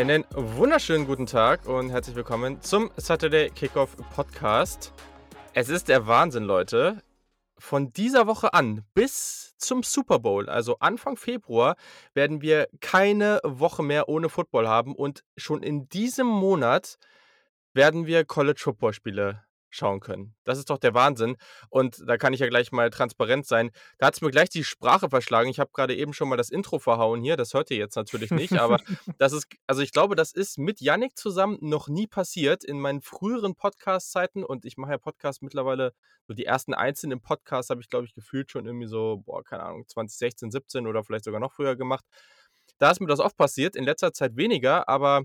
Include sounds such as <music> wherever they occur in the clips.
Einen wunderschönen guten Tag und herzlich willkommen zum Saturday Kickoff Podcast. Es ist der Wahnsinn, Leute. Von dieser Woche an bis zum Super Bowl, also Anfang Februar, werden wir keine Woche mehr ohne Football haben und schon in diesem Monat werden wir College Football Spiele schauen können. Das ist doch der Wahnsinn. Und da kann ich ja gleich mal transparent sein. Da hat es mir gleich die Sprache verschlagen. Ich habe gerade eben schon mal das Intro verhauen hier. Das hört ihr jetzt natürlich nicht. Aber <laughs> das ist, also ich glaube, das ist mit Yannick zusammen noch nie passiert in meinen früheren Podcast-Zeiten. Und ich mache ja Podcasts mittlerweile, so die ersten einzelnen Podcasts habe ich, glaube ich, gefühlt schon irgendwie so, boah, keine Ahnung, 2016, 17 oder vielleicht sogar noch früher gemacht. Da ist mir das oft passiert, in letzter Zeit weniger, aber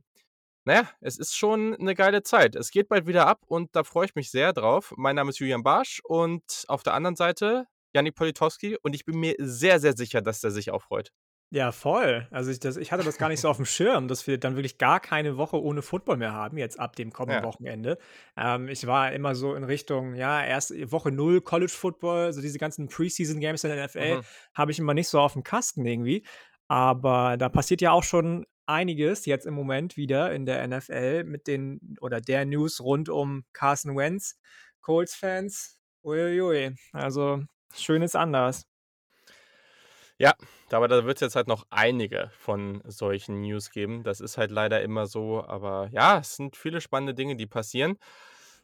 naja, es ist schon eine geile Zeit. Es geht bald wieder ab und da freue ich mich sehr drauf. Mein Name ist Julian Barsch und auf der anderen Seite Janik Politowski und ich bin mir sehr, sehr sicher, dass der sich auch freut. Ja, voll. Also ich, das, ich hatte das gar nicht so auf dem Schirm, dass wir dann wirklich gar keine Woche ohne Football mehr haben, jetzt ab dem kommenden Ja. Wochenende. Ähm, ich war immer so in Richtung, ja, erst Woche null College Football, so diese ganzen Preseason Games in der NFL, Mhm. habe ich immer nicht so auf dem Kasten irgendwie. Aber da passiert ja auch schon einiges jetzt im Moment wieder in der NFL mit den oder der News rund um Carson Wentz, Colts-Fans. Uiuiui. Also schön ist anders. Ja, aber da wird es jetzt halt noch einige von solchen News geben. Das ist halt leider immer so. Aber ja, es sind viele spannende Dinge, die passieren.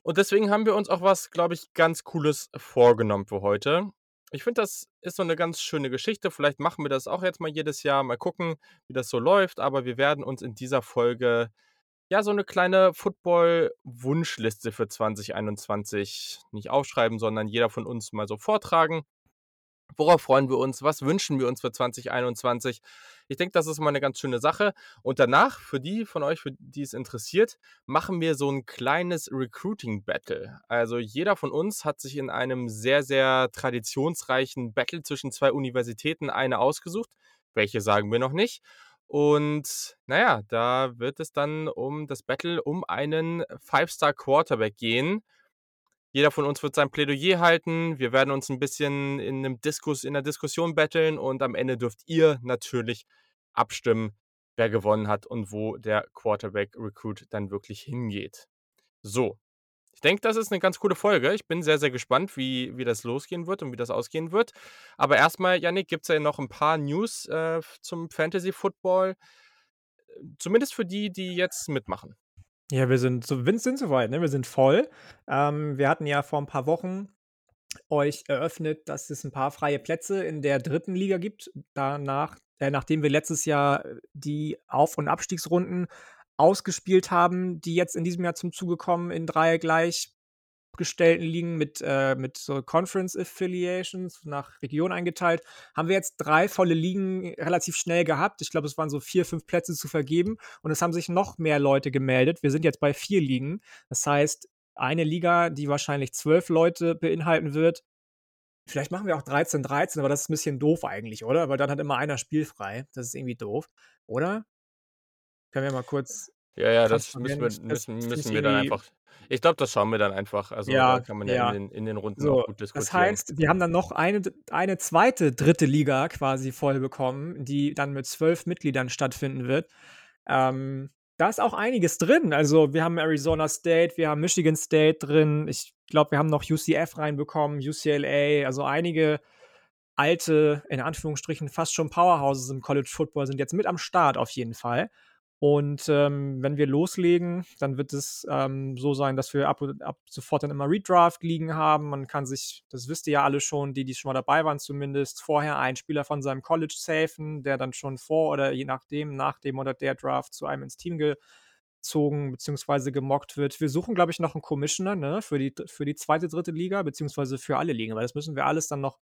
Und deswegen haben wir uns auch was, glaube ich, ganz Cooles vorgenommen für heute. Ich finde, das ist so eine ganz schöne Geschichte. Vielleicht machen wir das auch jetzt mal jedes Jahr. Mal gucken, wie das so läuft. Aber wir werden uns in dieser Folge ja so eine kleine Football-Wunschliste für 2021 nicht aufschreiben, sondern jeder von uns mal so vortragen. Worauf freuen wir uns? Was wünschen wir uns für 2021? Ich denke, das ist mal eine ganz schöne Sache. Und danach, für die von euch, für die es interessiert, machen wir so ein kleines Recruiting-Battle. Also jeder von uns hat sich in einem sehr, sehr traditionsreichen Battle zwischen zwei Universitäten eine ausgesucht. Welche sagen wir noch nicht. Und naja, da wird es dann um das Battle um einen Five-Star-Quarterback gehen. Jeder von uns wird sein Plädoyer halten. Wir werden uns ein bisschen in einem Diskus, in der Diskussion betteln und am Ende dürft ihr natürlich abstimmen, wer gewonnen hat und wo der Quarterback-Recruit dann wirklich hingeht. So. Ich denke, das ist eine ganz coole Folge. Ich bin sehr, sehr gespannt, wie, wie das losgehen wird und wie das ausgehen wird. Aber erstmal, Yannick, gibt es ja noch ein paar News äh, zum Fantasy Football. Zumindest für die, die jetzt mitmachen. Ja, wir sind, so, wir sind soweit, ne? Wir sind voll. Ähm, wir hatten ja vor ein paar Wochen euch eröffnet, dass es ein paar freie Plätze in der dritten Liga gibt. Danach, äh, nachdem wir letztes Jahr die Auf- und Abstiegsrunden ausgespielt haben, die jetzt in diesem Jahr zum Zuge kommen in drei gleichgestellten Ligen mit, äh, mit so Conference Affiliations nach Region eingeteilt, haben wir jetzt drei volle Ligen relativ schnell gehabt. Ich glaube, es waren so vier, fünf Plätze zu vergeben und es haben sich noch mehr Leute gemeldet. Wir sind jetzt bei vier Ligen. Das heißt, eine Liga, die wahrscheinlich zwölf Leute beinhalten wird. Vielleicht machen wir auch 13, 13, aber das ist ein bisschen doof eigentlich, oder? Weil dann hat immer einer spielfrei. Das ist irgendwie doof, oder? Können wir mal kurz. Ja, ja, das müssen wir, müssen, müssen wir dann einfach. Ich glaube, das schauen wir dann einfach. Also Ja, da kann man ja, ja. In, den, in den Runden So, auch gut diskutieren. das heißt, wir haben dann noch eine, eine zweite dritte Liga quasi voll bekommen, die dann mit zwölf Mitgliedern stattfinden wird. Ähm, da ist auch einiges drin. Also wir haben Arizona State, wir haben Michigan State drin. Ich glaube, wir haben noch UCF reinbekommen, UCLA. Also einige alte, in Anführungsstrichen, fast schon Powerhouses im College Football sind jetzt mit am Start auf jeden Fall. Und ähm, wenn wir loslegen, dann wird es ähm, so sein, dass wir ab, ab sofort dann immer Redraft-Ligen haben. Man kann sich, das wisst ihr ja alle schon, die, die schon mal dabei waren zumindest, vorher einen Spieler von seinem College safen, der dann schon vor oder je nachdem, nach dem oder der Draft zu einem ins Team gezogen bzw. gemockt wird. Wir suchen, glaube ich, noch einen Commissioner ne, für, die, für die zweite, dritte Liga, beziehungsweise für alle Ligen, weil das müssen wir alles dann noch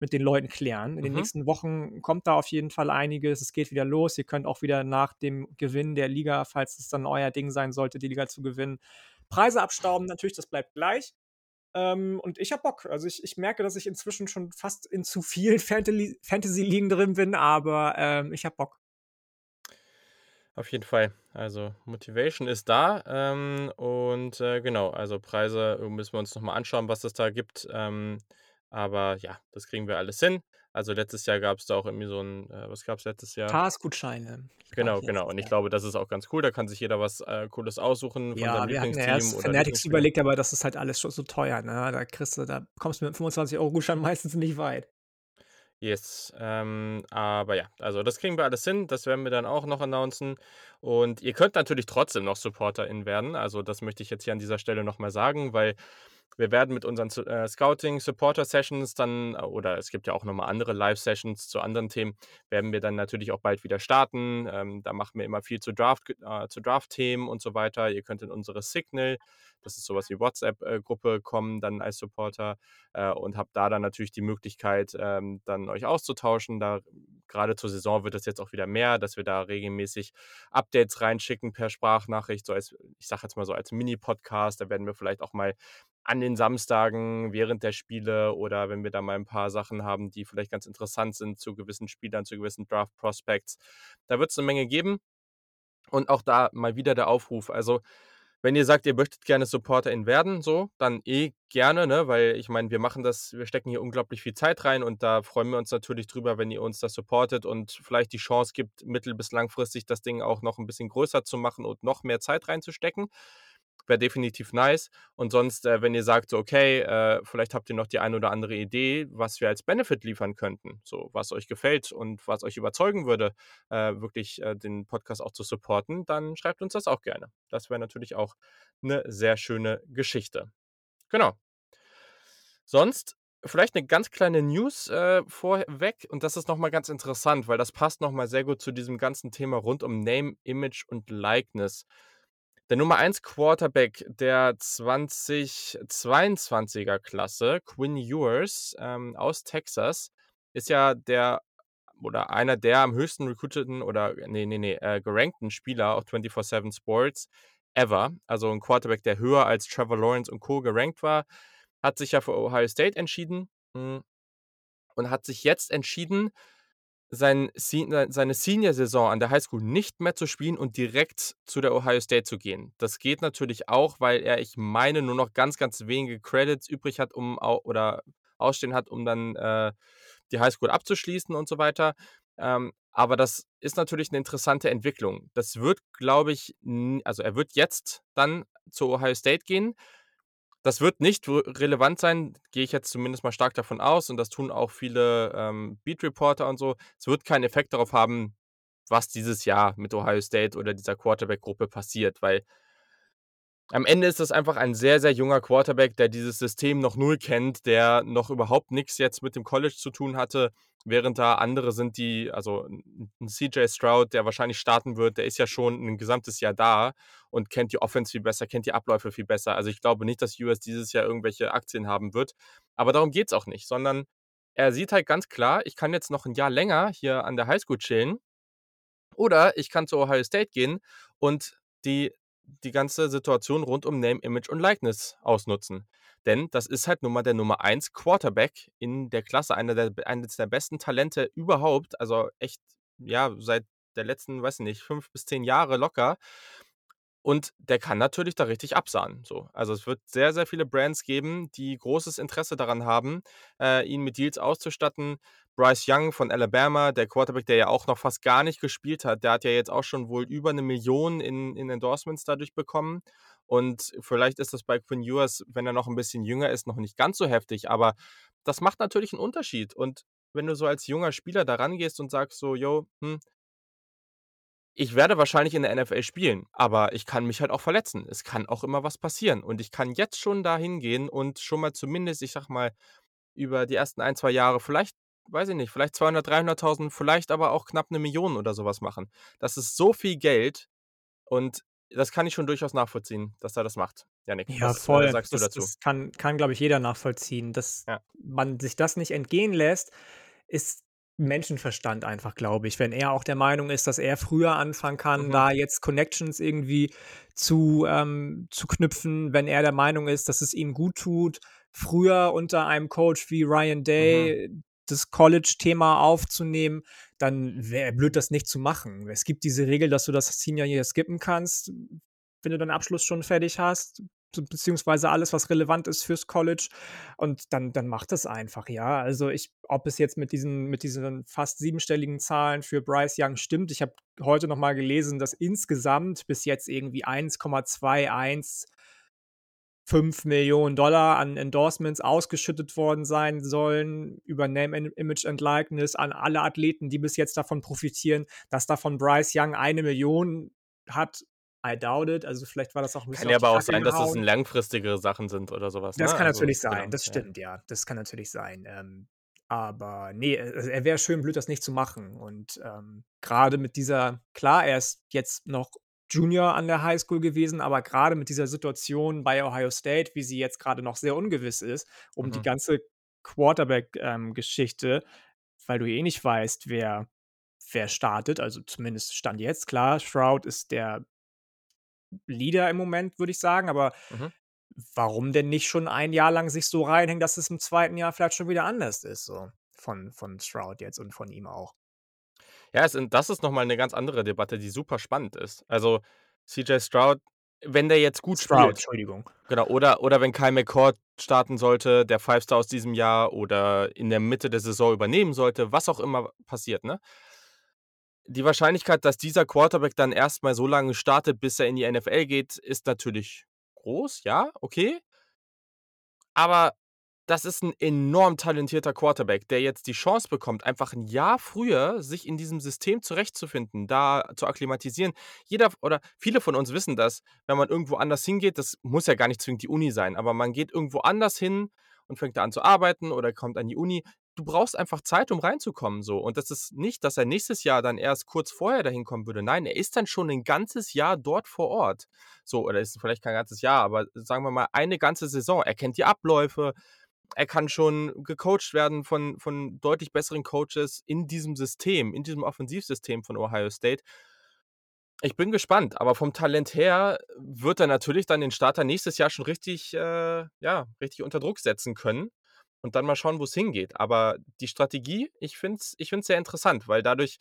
mit den Leuten klären. In den Mhm. nächsten Wochen kommt da auf jeden Fall einiges. Es geht wieder los. Ihr könnt auch wieder nach dem Gewinn der Liga, falls es dann euer Ding sein sollte, die Liga zu gewinnen, Preise abstauben. Natürlich, das bleibt gleich. Ähm, und ich habe Bock. Also ich, ich merke, dass ich inzwischen schon fast in zu vielen Fantasy- Fantasy-Ligen drin bin, aber ähm, ich habe Bock. Auf jeden Fall. Also Motivation ist da. Ähm, und äh, genau, also Preise müssen wir uns nochmal anschauen, was es da gibt. Ähm, aber ja, das kriegen wir alles hin. Also, letztes Jahr gab's da auch irgendwie so 'n äh, was gab's letztes Jahr? Pass-Gutscheine gab's Genau, genau. Und ich glaube, das ist auch ganz cool. Da kann sich jeder was, äh, Cooles aussuchen von seinem Ja, wir hatten ja Lieblingsteam erst Fanatics überlegt, aber das ist halt alles schon so teuer, ne? Da kriegst du da kommst du mit 'nem 25 € Gutschein <laughs> meistens nicht weit. Yes, ähm, aber ja, also das kriegen wir alles hin. Das werden wir dann auch noch announcen. Und ihr könnt natürlich trotzdem noch SupporterInnen werden. Also, das möchte ich jetzt hier an dieser Stelle noch mal sagen, weil wir werden mit unseren äh, Scouting-Supporter-Sessions dann oder es gibt ja auch noch mal andere Live-Sessions zu anderen Themen, werden wir dann natürlich auch bald wieder starten. Ähm, da machen wir immer viel zu Draft äh, zu Draft-Themen und so weiter. Ihr könnt in unsere Signal, das ist so was wie WhatsApp äh, kommen dann als Supporter, äh, und habt da dann natürlich die Möglichkeit, ähm, dann euch auszutauschen. Da grade zur Saison wird das jetzt auch wieder mehr, dass wir da regelmäßig Updates reinschicken per Sprachnachricht, so als ich sage jetzt mal so als Mini-Podcast. Da werden wir vielleicht auch mal an den Samstagen während der Spiele oder wenn wir da mal 'n paar Sachen haben, die vielleicht ganz interessant sind zu gewissen Spielern, zu gewissen Draft Prospects. Da wird's 'ne Menge geben. Und auch da mal wieder der Aufruf. Also, wenn ihr sagt, ihr möchtet gerne SupporterInnen werden so, dann eh gerne, ne? Weil ich meine, wir machen das wir stecken hier unglaublich viel Zeit rein und da freuen wir uns natürlich drüber, wenn ihr uns da supportet und vielleicht die Chance gibt, mittel bis langfristig das Ding auch noch 'n bisschen größer zu machen und noch mehr Zeit reinzustecken. Wäre definitiv nice. Und sonst, äh, wenn ihr sagt so: „Okay, äh, vielleicht habt ihr noch die ein oder andere Idee, was wir als Benefit liefern könnten, so was euch gefällt und was euch überzeugen würde, äh, wirklich, äh, den Podcast auch zu supporten“, dann schreibt uns das auch gerne. Das wäre natürlich auch 'ne sehr schöne Geschichte. Genau. Sonst vielleicht 'ne ganz kleine News, äh, vorweg und das ist noch mal ganz interessant, weil das passt noch mal sehr gut zu diesem ganzen Thema rund um Name, Image und Likeness. Der Nummer 1 Quarterback der 2022er Klasse, Quinn Ewers, ähm, aus Texas, ist ja der oder einer der am höchsten recruiteten oder ne, ne, ne, äh, gerankten Spieler auf 24/7 Sports ever. Also 'n Quarterback, der höher als Trevor Lawrence und Co. gerankt war, hat sich ja für Ohio State entschieden, hm, und hat sich jetzt entschieden, sein Se seine Senior-Saison an der Highschool nicht mehr zu spielen und direkt zu der Ohio State zu gehen. Das geht natürlich auch, weil er, ich meine, nur noch ganz, ganz wenige Credits übrig hat, um oder ausstehen hat, um dann, äh, die Highschool abzuschließen und so weiter. Ähm, aber das ist natürlich 'ne interessante Entwicklung. Das wird, glaube ich, also er wird jetzt dann zu Ohio State gehen. Das wird nicht relevant sein, gehe ich jetzt zumindest mal stark davon aus und das tun auch viele, ähm, Beat-Reporter und so. Es wird keinen Effekt darauf haben, was dieses Jahr mit Ohio State oder dieser Quarterback-Gruppe passiert, weil am Ende ist das einfach ein sehr, sehr junger Quarterback, der dieses System noch null kennt, der noch überhaupt nix jetzt mit dem College zu tun hatte, während da andere sind, die also 'n 'n CJ Stroud, der wahrscheinlich starten wird, der ist ja schon 'n gesamtes Jahr da und kennt die Offense viel besser, kennt die Abläufe viel besser. Also, ich glaube nicht, dass Ewers dieses Jahr irgendwelche Aktien haben wird, aber darum geht's auch nicht, sondern er sieht halt ganz klar: „Ich kann jetzt noch 'n Jahr länger hier an der Highschool chillen oder ich kann zu Ohio State gehen und die die ganze Situation rund um Name, Image und Likeness ausnutzen.“ Denn das ist halt nun mal der Nummer 1 Quarterback in der Klasse, einer der eines der besten Talente überhaupt, also echt, ja, seit der letzten, weiß ich nicht, 5 bis 10 Jahre locker. Und der kann natürlich da richtig absahnen, so. Also, es wird sehr, sehr viele Brands geben, die großes Interesse daran haben, äh, ihn mit Deals auszustatten. Bryce Young von Alabama, der Quarterback, der ja auch noch fast gar nicht gespielt hat, der hat ja jetzt auch schon wohl über 'ne 1.000.000 in in Endorsements dadurch bekommen. Und vielleicht ist das bei Quinn Ewers, wenn er noch 'n bisschen jünger ist, noch nicht ganz so heftig, aber das macht natürlich 'n Unterschied. Und wenn du so als junger Spieler da rangehst und sagst so: „Jo, hm“ „ich werde wahrscheinlich in der NFL spielen, aber ich kann mich halt auch verletzen. Es kann auch immer was passieren. Und ich kann jetzt schon da hingehen und schon mal zumindest, ich sage mal, über die ersten 1, 2 Jahre vielleicht, weiß ich nicht, vielleicht 200, 300.000, vielleicht aber auch knapp 'ne 1.000.000 oder so was machen.“ Das ist so viel Geld und das kann ich schon durchaus nachvollziehen, dass er das macht. Yannick, Ja, was, äh, voll. sagst du Das dazu? das kann kann, glaube ich, jeder nachvollziehen. Dass Ja. man sich das nicht entgehen lässt, ist Menschenverstand einfach, glaube ich. Wenn er auch der Meinung ist, dass er früher anfangen kann, Mhm. da jetzt Connections irgendwie zu ähm, zu knüpfen, wenn er der Meinung ist, dass es ihm guttut, früher unter einem Coach wie Ryan Mhm. Das College-Thema aufzunehmen, dann wäre blöd, das nicht zu machen. Es gibt diese Regel, dass du das Senior Year skippen kannst, wenn du deinen Abschluss schon fertig hast. beziehungsweise alles, was relevant ist fürs College. Und dann, dann macht es einfach, ja. Also ich, ob es jetzt mit diesen, mit diesen fast siebenstelligen Zahlen für Bryce Young stimmt. Ich habe heute noch mal gelesen, dass insgesamt bis jetzt irgendwie 1,21 5 Millionen Dollar an Endorsements ausgeschüttet worden sein sollen über Name, Image and Likeness an alle Athleten, die bis jetzt davon profitieren, dass davon Bryce Young eine Million hat. I doubt it. Also vielleicht war das auch ein bisschen. Kann ja aber auch sein, dass es langfristigere Sachen sind oder sowas. Das ne? kann also, natürlich sein. Genau, das stimmt, ja. ja. Das kann natürlich sein. Ähm, aber nee, also er wäre schön blöd, das nicht zu machen. Und ähm, gerade mit dieser, klar, er ist jetzt noch Junior an der Highschool gewesen, aber gerade mit dieser Situation bei Ohio State, wie sie jetzt gerade noch sehr ungewiss ist, um mhm. die ganze Quarterback-Geschichte, ähm, weil du eh nicht weißt, wer, wer startet, also zumindest stand jetzt klar, Shroud ist der Leader im Moment, würde ich sagen, aber mhm. warum denn nicht schon ein Jahr lang sich so reinhängen, dass es im zweiten Jahr vielleicht schon wieder anders ist, so von, von Stroud jetzt und von ihm auch. Ja, es das ist nochmal eine ganz andere Debatte, die super spannend ist. Also, CJ Stroud, wenn der jetzt gut Stroud, spielt Entschuldigung. Genau, oder oder wenn Kyle McCord starten sollte, der Five-Star aus diesem Jahr oder in der Mitte der Saison übernehmen sollte, was auch immer passiert, ne? Die Wahrscheinlichkeit, dass dieser Quarterback dann erstmal so lange startet, bis er in die NFL geht, ist natürlich groß, ja, okay. Aber das ist ein enorm talentierter Quarterback, der jetzt die Chance bekommt, einfach ein Jahr früher sich in diesem System zurechtzufinden, da zu akklimatisieren. Jeder oder viele von uns wissen das, wenn man irgendwo anders hingeht, das muss ja gar nicht zwingend die Uni sein, aber man geht irgendwo anders hin und fängt da an zu arbeiten oder kommt an die Uni. Du brauchst einfach Zeit, um reinzukommen, so. Und das ist nicht, dass er nächstes Jahr dann erst kurz vorher dahin kommen würde. Nein, er ist dann schon ein ganzes Jahr dort vor Ort. So, oder ist vielleicht kein ganzes Jahr, aber sagen wir mal eine ganze Saison. Er kennt die Abläufe, er kann schon gecoacht werden von, von deutlich besseren Coaches in diesem System, in diesem Offensivsystem von Ohio State. Ich bin gespannt, aber vom Talent her wird er natürlich dann den Starter nächstes Jahr schon richtig, äh, ja, richtig unter Druck setzen können und dann mal schauen, wo es hingeht. Aber die Strategie, ich finde es ich sehr interessant, weil dadurch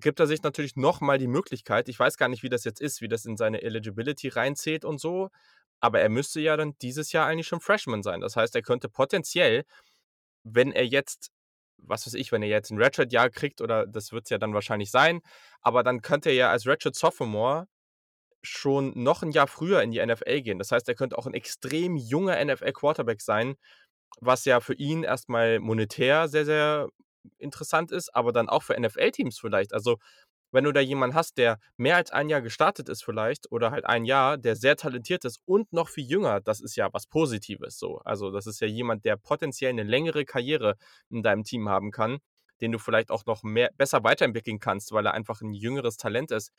gibt er sich natürlich nochmal die Möglichkeit, ich weiß gar nicht, wie das jetzt ist, wie das in seine Eligibility reinzählt und so, aber er müsste ja dann dieses Jahr eigentlich schon Freshman sein. Das heißt, er könnte potenziell, wenn er jetzt, was weiß ich, wenn er jetzt ein Redshirt-Jahr kriegt, oder das wird es ja dann wahrscheinlich sein, aber dann könnte er ja als Redshirt Sophomore schon noch ein Jahr früher in die NFL gehen. Das heißt, er könnte auch ein extrem junger NFL-Quarterback sein, was ja für ihn erstmal monetär sehr, sehr interessant ist, aber dann auch für NFL-Teams vielleicht. Also wenn du da jemanden hast, der mehr als ein Jahr gestartet ist vielleicht oder halt ein Jahr, der sehr talentiert ist und noch viel jünger, das ist ja was Positives so. Also das ist ja jemand, der potenziell eine längere Karriere in deinem Team haben kann, den du vielleicht auch noch mehr besser weiterentwickeln kannst, weil er einfach ein jüngeres Talent ist.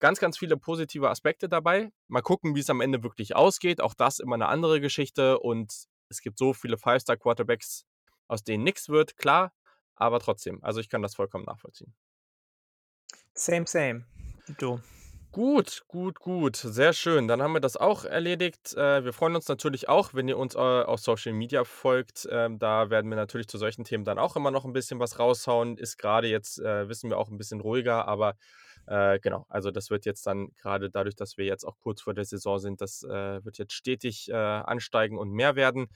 Ganz, ganz viele positive Aspekte dabei. Mal gucken, wie es am Ende wirklich ausgeht. Auch das immer eine andere Geschichte und es gibt so viele Five-Star-Quarterbacks, aus denen nichts wird, klar, aber trotzdem. Also ich kann das vollkommen nachvollziehen. Same, same. Du. Gut, gut, gut. Sehr schön. Dann haben wir das auch erledigt. Äh, wir freuen uns natürlich auch, wenn ihr uns äh, auf Social Media folgt. Ähm, da werden wir natürlich zu solchen Themen dann auch immer noch ein bisschen was raushauen. Ist gerade jetzt, äh, wissen wir, auch ein bisschen ruhiger, aber äh, genau, also das wird jetzt dann gerade dadurch, dass wir jetzt auch kurz vor der Saison sind, das äh, wird jetzt stetig äh, ansteigen und mehr werden.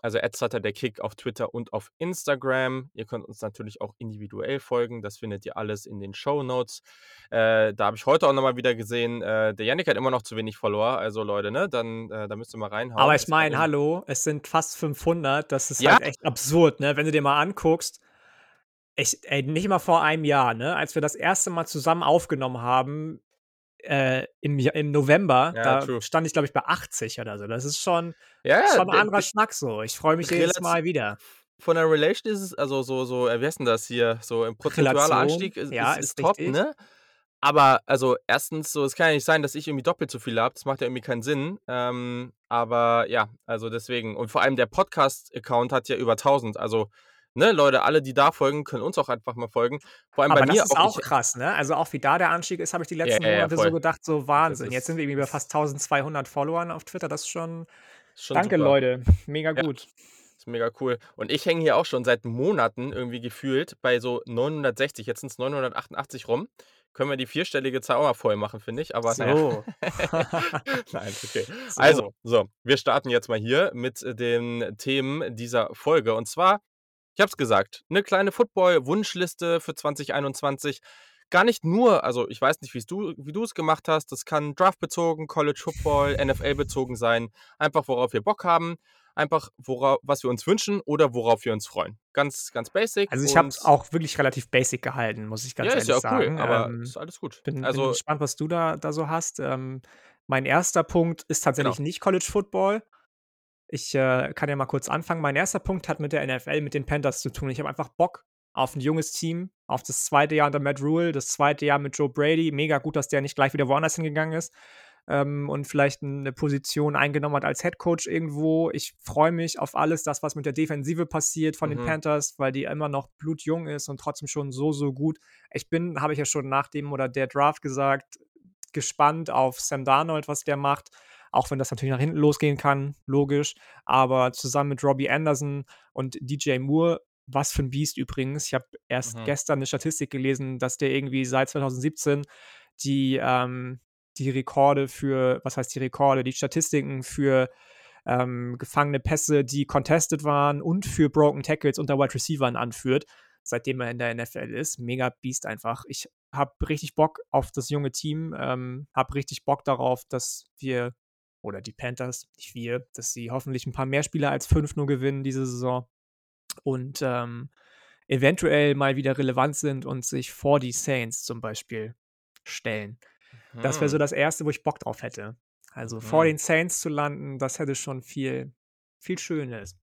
Also Adsutter der Kick auf Twitter und auf Instagram. Ihr könnt uns natürlich auch individuell folgen. Das findet ihr alles in den Show Notes. Äh, da habe ich heute auch nochmal wieder gesehen, äh, der Yannick hat immer noch zu wenig Follower. Also Leute, ne, dann äh, da müsst ihr mal reinhauen. Aber ich meine, hallo, es sind fast 500. Das ist ja? halt echt absurd, ne? Wenn du dir mal anguckst, ich, ey, nicht mal vor einem Jahr, ne? Als wir das erste Mal zusammen aufgenommen haben, äh, im, im November, ja, da true. stand ich, glaube ich, bei 80 oder so. Das ist schon, ja, schon ein anderer Schnack so. Ich freue mich jedes Mal wieder. Von der Relation ist es, also so, so, äh, wie heißt denn das hier? So im prozentualer Anstieg ist, ja, ist, ist, top, ne? Aber also erstens, so, es kann ja nicht sein, dass ich irgendwie doppelt so viel habe. Das macht ja irgendwie keinen Sinn. Ähm, aber ja, also deswegen. Und vor allem der Podcast-Account hat ja über 1000. Also ne, Leute, alle, die da folgen, können uns auch einfach mal folgen. Vor allem Aber bei das mir ist auch, auch krass, ne? Also auch wie da der Anstieg ist, habe ich die letzten ja, ja, Monate ja, so gedacht, so Wahnsinn. Jetzt sind wir irgendwie bei fast 1200 Followern auf Twitter. Das ist schon. schon Danke, super. Leute. <laughs> Mega gut. Ist mega cool. Und ich hänge hier auch schon seit Monaten irgendwie gefühlt bei so 960, jetzt sind es 988 rum. können wir die vierstellige Zahl auch mal voll machen, finde ich. Aber naja. So. <laughs> Nein, okay. <laughs> So. Also, so, wir starten jetzt mal hier mit äh, den Themen dieser Folge. Und zwar, ich habe es gesagt, eine kleine Football-Wunschliste für 2021. Gar nicht nur, also ich weiß nicht, du, wie du es gemacht hast. Das kann draftbezogen, College Football, NFL bezogen sein. Einfach worauf wir Bock haben. Einfach, worauf, was wir uns wünschen oder worauf wir uns freuen. Ganz, ganz basic. Also ich habe es auch wirklich relativ basic gehalten, muss ich ganz ja, ehrlich ist ja auch sagen. cool, aber Ähm, ist alles gut. bin, bin also, gespannt, was du da, da so hast. Ähm, mein erster Punkt ist tatsächlich Genau. nicht College Football. Ich äh, kann ja mal kurz anfangen. Mein erster Punkt hat mit der NFL, mit den Panthers zu tun. Ich habe einfach Bock auf ein junges Team, auf das zweite Jahr unter Matt Rule, das zweite Jahr mit Joe Brady. Mega gut, dass der nicht gleich wieder woanders hingegangen ist ähm, und vielleicht eine Position eingenommen hat als Head Coach irgendwo. Ich freue mich auf alles, das, was mit der Defensive passiert von den Mhm. Panthers, weil die immer noch blutjung ist und trotzdem schon so, so gut. Ich bin, habe ich ja schon nach dem oder der Draft gesagt, gespannt auf Sam Darnold, was der macht. Auch wenn das natürlich nach hinten losgehen kann, logisch. Aber zusammen mit Robbie Anderson und DJ Moore, was für ein Biest übrigens. Ich habe erst Mhm. gestern eine Statistik gelesen, dass der irgendwie seit 2017 die, ähm, die Rekorde für, was heißt die Rekorde, die Statistiken für ähm, gefangene Pässe, die contested waren und für Broken Tackles unter Wide Receivern anführt, seitdem er in der NFL ist. Mega Beast einfach. Ich habe richtig Bock auf das junge Team, ähm, habe richtig Bock darauf, dass wir, oder die Panthers, nicht wir, dass sie hoffentlich ein paar mehr Spieler als fünf nur gewinnen diese Saison und ähm, eventuell mal wieder relevant sind und sich vor die Saints zum Beispiel stellen. Das wäre so hm, das Erste, wo ich Bock drauf hätte. Also vor Mhm. den Saints zu landen, das hätte schon viel, viel Schönes.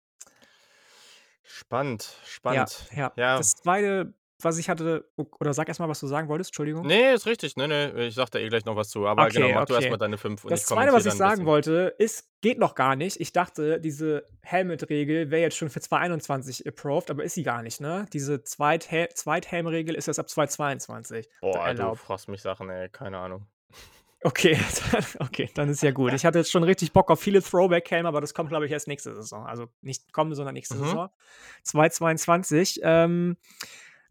Spannend, Ja, spannend. ja. Ja. Das Zweite, was ich hatte, oder sag erstmal, was du sagen wolltest, Entschuldigung. Nee, ist richtig. Nee, nee, ich sag da eh gleich noch was zu. Aber Okay, genau, mach du okay. erstmal deine fünf und Das ich Zweite, was ich sagen wollte, ist, geht noch gar nicht. Ich dachte, diese Helmet-Regel wäre jetzt schon für 2021 approved, aber ist sie gar nicht, ne? Diese Zweithel Zweithelm-Regel ist erst ab 2022 Boah, du fragst mich Sachen, ey, keine Ahnung. Okay, <laughs> dann, okay, dann ist ja gut. Ich hatte jetzt schon richtig Bock auf viele Throwback-Helme, aber das kommt, glaube ich, erst nächste Saison. Also nicht kommende, sondern nächste Mhm. Saison. 2022. Ähm,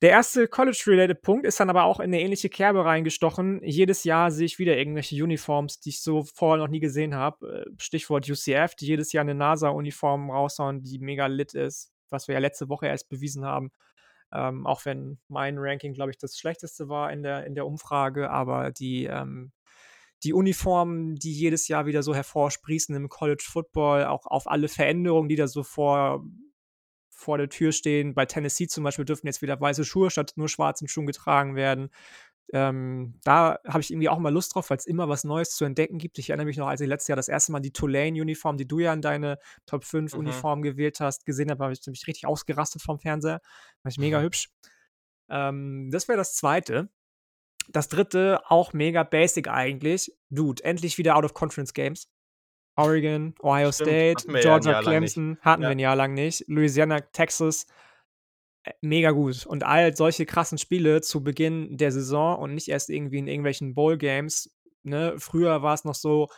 der erste College-related Punkt ist dann aber auch in eine ähnliche Kerbe reingestochen. Jedes Jahr sehe ich wieder irgendwelche Uniforms, die ich so vorher noch nie gesehen habe. Äh, Stichwort UCF, die jedes Jahr eine NASA-Uniform raushauen, die mega lit ist, was wir ja letzte Woche erst bewiesen haben. Ähm, auch wenn mein Ranking, glaube ich, das schlechteste war in der, in der Umfrage, aber die, ähm, die Uniformen, die jedes Jahr wieder so hervorsprießen im College Football, auch auf alle Veränderungen, die da so vor, vor der Tür stehen. Bei Tennessee zum Beispiel dürfen jetzt wieder weiße Schuhe statt nur schwarzen Schuhen getragen werden. Ähm, da habe ich irgendwie auch mal Lust drauf, weil es immer was Neues zu entdecken gibt. Ich erinnere mich noch, als ich letztes Jahr das erste Mal die Tulane-Uniform, die du ja in deine Top 5 Mhm. Uniform gewählt hast, gesehen habe, habe ich mich richtig ausgerastet vom Fernseher. War ich mega Mhm. hübsch. Ähm, das wäre das zweite. Das dritte, auch mega basic eigentlich. Dude, endlich wieder Out-of-Conference-Games. Oregon, Ohio Stimmt, State, Georgia. Clemson, hatten Ja. wir ein Jahr lang nicht. Louisiana, Texas, äh, mega gut. Und all solche krassen Spiele zu Beginn der Saison und nicht erst irgendwie in irgendwelchen Bowl-Games. Ne? Früher war es noch so,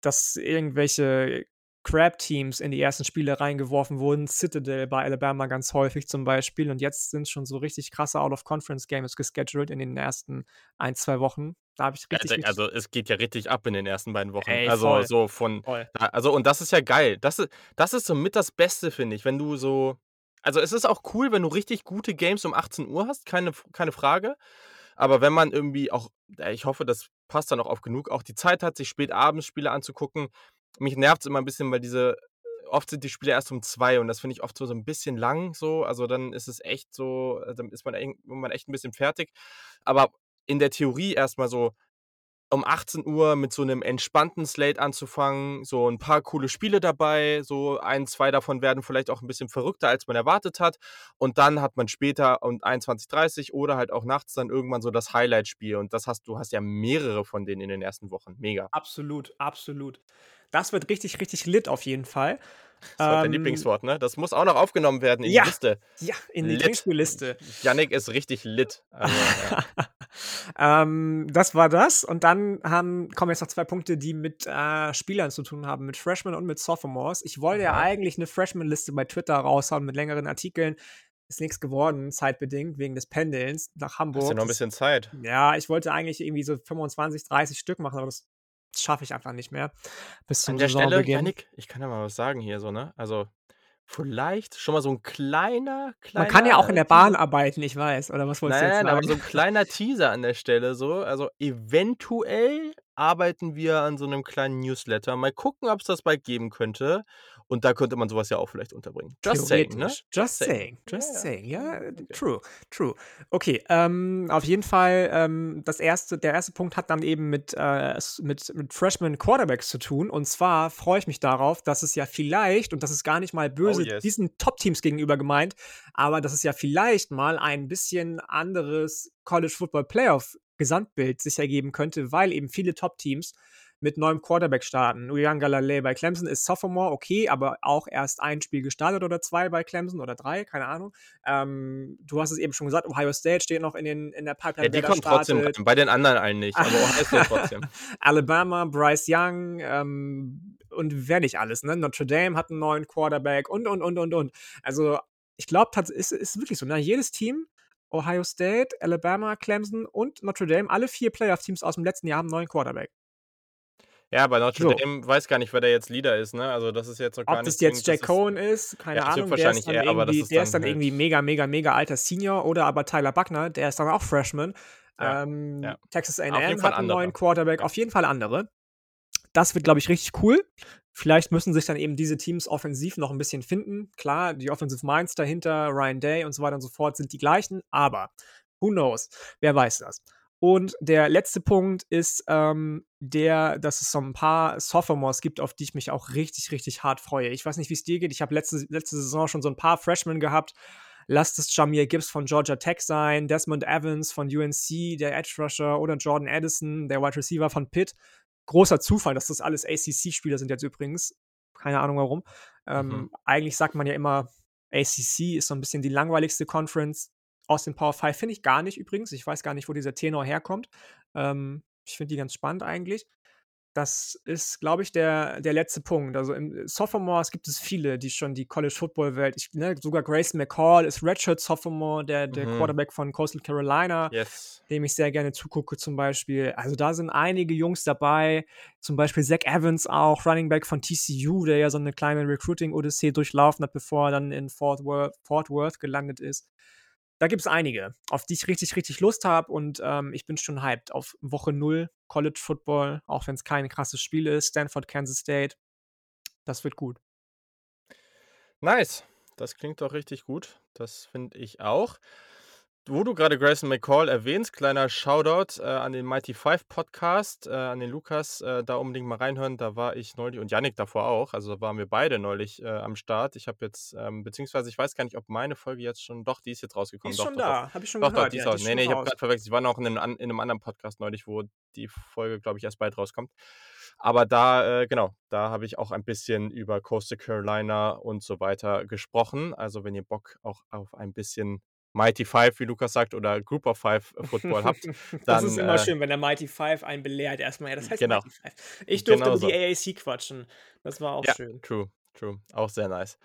dass irgendwelche Crab-Teams in die ersten Spiele reingeworfen wurden. Citadel bei Alabama ganz häufig zum Beispiel. Und jetzt sind schon so richtig krasse Out-of-Conference-Games gescheduled in den ersten ein, zwei Wochen. Da habe ich richtig, Also, richtig also es geht ja richtig ab in den ersten beiden Wochen. Ey, also voll. so von, voll. also und das ist ja geil. Das ist, das ist so mit das Beste, finde ich, wenn du so, also es ist auch cool, wenn du richtig gute Games um 18 Uhr hast, keine, keine Frage. Aber wenn man irgendwie auch, ich hoffe, das passt dann auch auf genug, auch die Zeit hat, sich spät abends Spiele anzugucken. Mich nervt es immer ein bisschen, weil diese, oft sind die Spiele erst um zwei und das finde ich oft so, so ein bisschen lang so. Also dann ist es echt so, äh, dann ist man, man echt ein bisschen fertig. Aber in der Theorie erstmal so um 18 Uhr mit so einem entspannten Slate anzufangen, so ein paar coole Spiele dabei, so ein, zwei davon werden vielleicht auch ein bisschen verrückter, als man erwartet hat. Und dann hat man später um 21.30 oder halt auch nachts dann irgendwann so das Highlight-Spiel. Und das hast du hast ja mehrere von denen in den ersten Wochen. Mega. Absolut, absolut. Das wird richtig, richtig lit auf jeden Fall. Das war dein Ähm, Lieblingswort, ne? Das muss auch noch aufgenommen werden in ja. die Liste. Ja, in die. Trinkspielliste. Yannick ist richtig lit. Also, <laughs> ja. Ähm, das war das. Und dann haben, kommen jetzt noch zwei Punkte, die mit äh, Spielern zu tun haben, mit Freshmen und mit Sophomores. Ich wollte ja eigentlich eine Freshman-Liste bei Twitter raushauen mit längeren Artikeln. ist nichts geworden, zeitbedingt, wegen des Pendelns nach Hamburg. Hast du noch ein bisschen Zeit? ja, ich wollte eigentlich irgendwie so 25, 30 Stück machen, aber das schaffe ich einfach nicht mehr bis An zum der Stelle. Yannick, ich kann ja mal was sagen hier so, ne? Also, vielleicht schon mal so 'n kleiner Man kann ja auch in kleiner der Bahn arbeiten, ich weiß. Oder was wolltest du jetzt Nein, aber sagen? so 'n kleiner Teaser an der Stelle so. Also, eventuell arbeiten wir an so 'nem kleinen Newsletter. Mal gucken, ob's das bald geben könnte. Und da könnte man so was ja auch vielleicht unterbringen. Just saying, ne? Theoretisch. Just saying. just saying. Ja, äh, okay. true, true. Okay, ähm, auf jeden Fall, ähm, das erste der erste Punkt hat dann eben mit, äh, mit mit Freshman Quarterbacks zu tun. Und zwar freue ich mich darauf, dass es ja vielleicht und das ist gar nicht mal Oh böse yes. diesen Top-Teams gegenüber gemeint, aber dass es ja vielleicht mal ein bisschen anderes College Football Playoff Gesamtbild sich ergeben könnte, weil eben viele Top-Teams mit neuem Quarterback starten. Uiagalelei bei Clemson ist Sophomore, okay, aber auch erst ein Spiel gestartet oder 2 bei Clemson oder 3, keine Ahnung. Ähm, du hast es eben schon gesagt, Ohio State steht noch in den in der Ja, Pipeline, die wer da kommen trotzdem rein, bei den anderen allen nicht, aber Ohio State <laughs> trotzdem. Alabama, Bryce Young, ähm, und wer nicht alles, ne? Notre Dame hat 'n neuen Quarterback und, und, und, und, und. Also, ich glaube tats ist ist wirklich so, ne? Jedes Team, Ohio State, Alabama, Clemson und Notre Dame, alle 4 Playoff-Teams aus'm letzten Jahr haben 'n neuen Quarterback. Ja, bei Notre So. Dame weiß gar nicht, wer da jetzt Leader ist, ne? Also, das ist jetzt noch gar Ob nicht das jetzt ist Cohen ist, keine ja, Ahnung, der ist dann er, das irgendwie ist der ist dann dann irgendwie halt mega, mega, mega alter Senior oder aber Tyler Buckner, der ist dann auch Freshman. Ja, Ähm, ja. Texas A&M hat 'n neuen. Quarterback, auf jeden Fall andere. Das wird, glaube ich, richtig cool. Vielleicht müssen sich dann eben diese Teams offensiv noch 'n bisschen finden. Klar, die Offensive Minds dahinter, Ryan Day und so weiter und so fort sind die gleichen, aber who knows? Wer weiß das? Und der letzte Punkt ist, ähm, der, dass es so 'n paar Sophomores gibt, auf die ich mich auch richtig, richtig hart freue. Ich weiß nicht, wie's dir geht. Ich habe letzte letzte Saison schon so 'n paar Freshmen gehabt. Lasst es Jahmyr Gibbs von Georgia Tech sein, Desmond Evans von UNC, der Edge Rusher oder Jordan Addison, der Wide Receiver von Pitt. Großer Zufall, dass das alles ACC-Spieler sind jetzt übrigens. Keine Ahnung warum. Ähm, Mhm. eigentlich sagt man ja immer, ACC ist so 'n bisschen die langweiligste Conference aus den Power 5. Finde ich gar nicht übrigens. Ich weiß gar nicht, wo dieser Tenor herkommt. Ähm, ich finde die ganz spannend eigentlich. Das ist, glaube ich, der der letzte Punkt. Also, im Sophomores gibt es viele, die schon die College-Football-Welt ich ne, sogar Grayson McCall ist Redshirt Sophomore, der der Mhm. Quarterback von Coastal Carolina, Yes. dem ich sehr gerne zugucke zum Beispiel. Also, da sind einige Jungs dabei, zum Beispiel Zach Evans auch, Running Back von TCU, der ja so 'ne kleine Recruiting-Odyssee durchlaufen hat, bevor er dann in Fort Worth Fort Worth gelandet ist. Da gibt's einige, auf die ich richtig, richtig Lust habe und, ähm, ich bin schon hyped auf Woche 0 College Football, auch wenn's kein krasses Spiel ist. Stanford, Kansas State. Das wird gut. Nice. Das klingt doch richtig gut. Das finde ich auch. Wo du grade Grayson McCall erwähnst, kleiner Shoutout, äh, an den Mighty Five Podcast, äh, an den Lukas, äh, da unbedingt mal reinhören. Da war ich neulich und Yannick davor auch. Also, da waren wir beide neulich, äh, am Start. Ich habe jetzt, ähm beziehungsweise ich weiß gar nicht, ob meine Folge jetzt schon doch, die ist jetzt Die rausgekommen. ist Doch, schon doch, doch. da, habe ich schon Doch, doch, gehört, die ja, die raus. ist Ne, schon ne, ich habe grad verwechselt. Die waren auch in 'nem an in 'nem anderen Podcast neulich, wo die Folge, glaube ich, erst bald rauskommt. Aber da, äh genau, da habe ich auch ein bisschen über Coastal Carolina und so weiter gesprochen. Also, wenn ihr Bock auch auf ein bisschen Mighty Five, wie Lukas sagt, oder Group of Five Football habt, <laughs> Das dann, ist immer äh schön, wenn der Mighty Five einen belehrt erst mal. Ja, das heißt Genau. Mighty Five. Ich durfte Genau über so. die AAC quatschen. Das war auch Ja, schön. true, true. Auch sehr nice.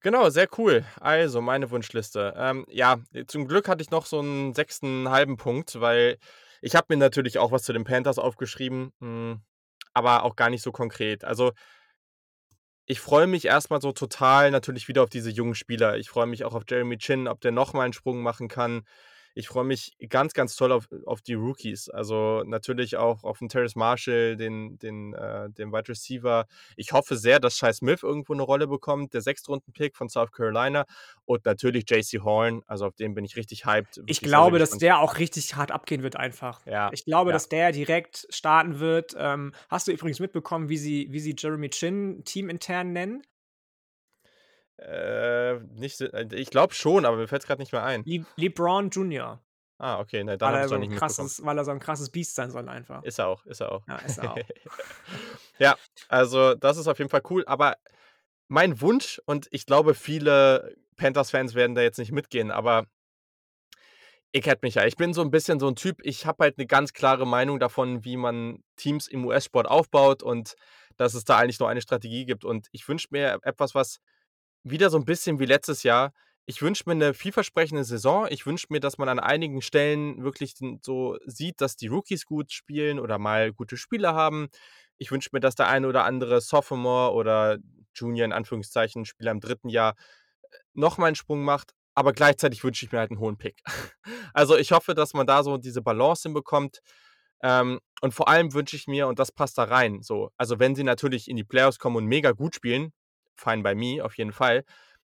Genau, sehr cool. Also, meine Wunschliste. Ähm, ja, zum Glück hatte ich noch so 'n 6. Punkt, weil ich habe mir natürlich auch was zu den Panthers aufgeschrieben, hm, aber auch gar nicht so konkret. Also ich freue mich erst mal so total natürlich wieder auf diese jungen Spieler. Ich freue mich auch auf Jeremy Chinn, ob der noch mal 'n Sprung machen kann. Ich freue mich ganz, ganz toll auf auf die Rookies. Also, natürlich auch auf 'n Terrace Marshall, den den, äh den Wide Receiver. Ich hoffe sehr, dass Shi Smith irgendwo 'ne Rolle bekommt, der Sechstrunden-Pick von South Carolina und natürlich J.C. Horn. Also, auf den bin ich richtig hyped. Ich Wirklich sehr glaube, dass der auch richtig hart abgehen wird einfach. Ja, Ich glaube, ja. dass der direkt starten wird. Ähm, hast du übrigens mitbekommen, wie sie wie sie Jeremy Chinn teamintern nennen? Äh, nicht äh, ich glaube schon, aber mir fällt's grad nicht mehr ein. Le LeBron Jr. Ah, okay, ne, dann Weil er so nicht krasses weil er so 'n krasses Biest sein soll einfach. Ist er auch, ist er auch. Ja, ist er auch. <laughs> Ja, also, das ist auf jeden Fall cool, aber mein Wunsch und ich glaube, viele Panthers-Fans werden da jetzt nicht mitgehen, aber ihr kennt mich ja. Ich bin so 'n bisschen so 'n Typ, ich habe halt 'ne ganz klare Meinung davon, wie man Teams im US-Sport aufbaut und dass es da eigentlich nur eine Strategie gibt. Und ich wünsche mir etwas, was wieder so 'n bisschen wie letztes Jahr ich wünsche mir eine vielversprechende Saison. Ich wünsche mir, dass man an einigen Stellen wirklich so sieht, dass die Rookies gut spielen oder mal gute Spiele haben. Ich wünsche mir, dass der eine oder andere Sophomore oder Junior in Anführungszeichen Spieler im dritten Jahr äh, noch mal einen Sprung macht, aber gleichzeitig wünsche ich mir halt einen hohen Pick. <laughs> Also, ich hoffe, dass man da so diese Balance hinbekommt. Ähm, und vor allem wünsche ich mir, und das passt da rein, so, also wenn sie natürlich in die Playoffs kommen und mega gut spielen, fine by me, auf jeden Fall.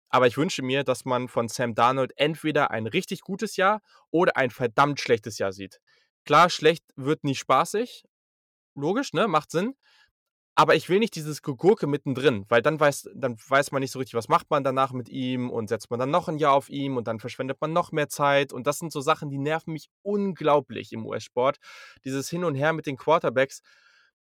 Aber ich wünsche mir, dass man von Sam Darnold entweder ein richtig gutes Jahr oder ein verdammt schlechtes Jahr sieht. Klar, schlecht wird nie spaßig. Logisch, ne? Macht Sinn. Aber ich will nicht dieses Gegurke mittendrin, weil dann weiß, dann weiß man nicht so richtig, was macht man danach mit ihm und setzt man dann noch ein Jahr auf ihm und dann verschwendet man noch mehr Zeit. Und das sind so Sachen, die nerven mich unglaublich im US-Sport. Dieses Hin und Her mit den Quarterbacks.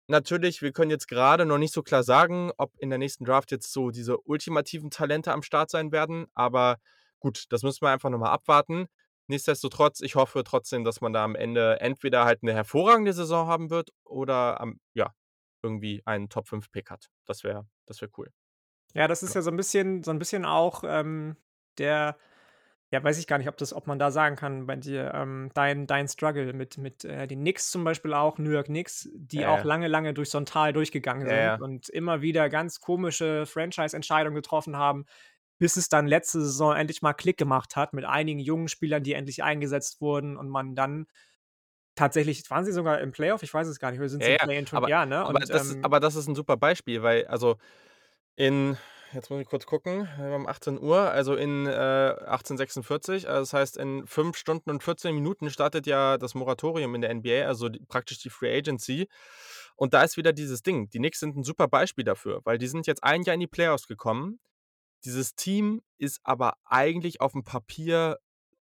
Natürlich, wir können jetzt gerade noch nicht so klar sagen, ob in der nächsten Draft jetzt so diese ultimativen Talente am Start sein werden. Aber gut, das müssen wir einfach nochmal abwarten. Nichtsdestotrotz, ich hoffe trotzdem, dass man da am Ende entweder halt eine hervorragende Saison haben wird oder am, ja, irgendwie einen Top-5-Pick hat. Das wäre das wär cool. Ja, das ist ja. ja so ein bisschen so ein bisschen auch, ähm, der ja, weiß ich gar nicht, ob das ob man da sagen kann bei dir, ähm, dein dein Struggle mit mit, äh, den Knicks zum Beispiel auch, New York Knicks, die Ja, auch ja. lange, lange durch so 'n Tal durchgegangen sind ja. und immer wieder ganz komische Franchise-Entscheidungen getroffen haben, bis es dann letzte Saison endlich mal Klick gemacht hat mit einigen jungen Spielern, die endlich eingesetzt wurden und man dann tatsächlich waren sie sogar im Playoff? Ich weiß es gar nicht. Oder sind Ja, sie im ja, Play-in-Turn aber ja, ne? aber Und, das ist ähm aber das ist 'n super Beispiel, weil also in jetzt muss ich kurz gucken, wir haben 18:00, also in, äh, 18:46, also das heißt, in 5 Stunden und 14 Minuten startet ja das Moratorium in der NBA, also die praktisch die Free Agency. Und da ist wieder dieses Ding. Die Knicks sind 'n super Beispiel dafür, weil die sind jetzt ein Jahr in die Playoffs gekommen. Dieses Team ist aber eigentlich aufm Papier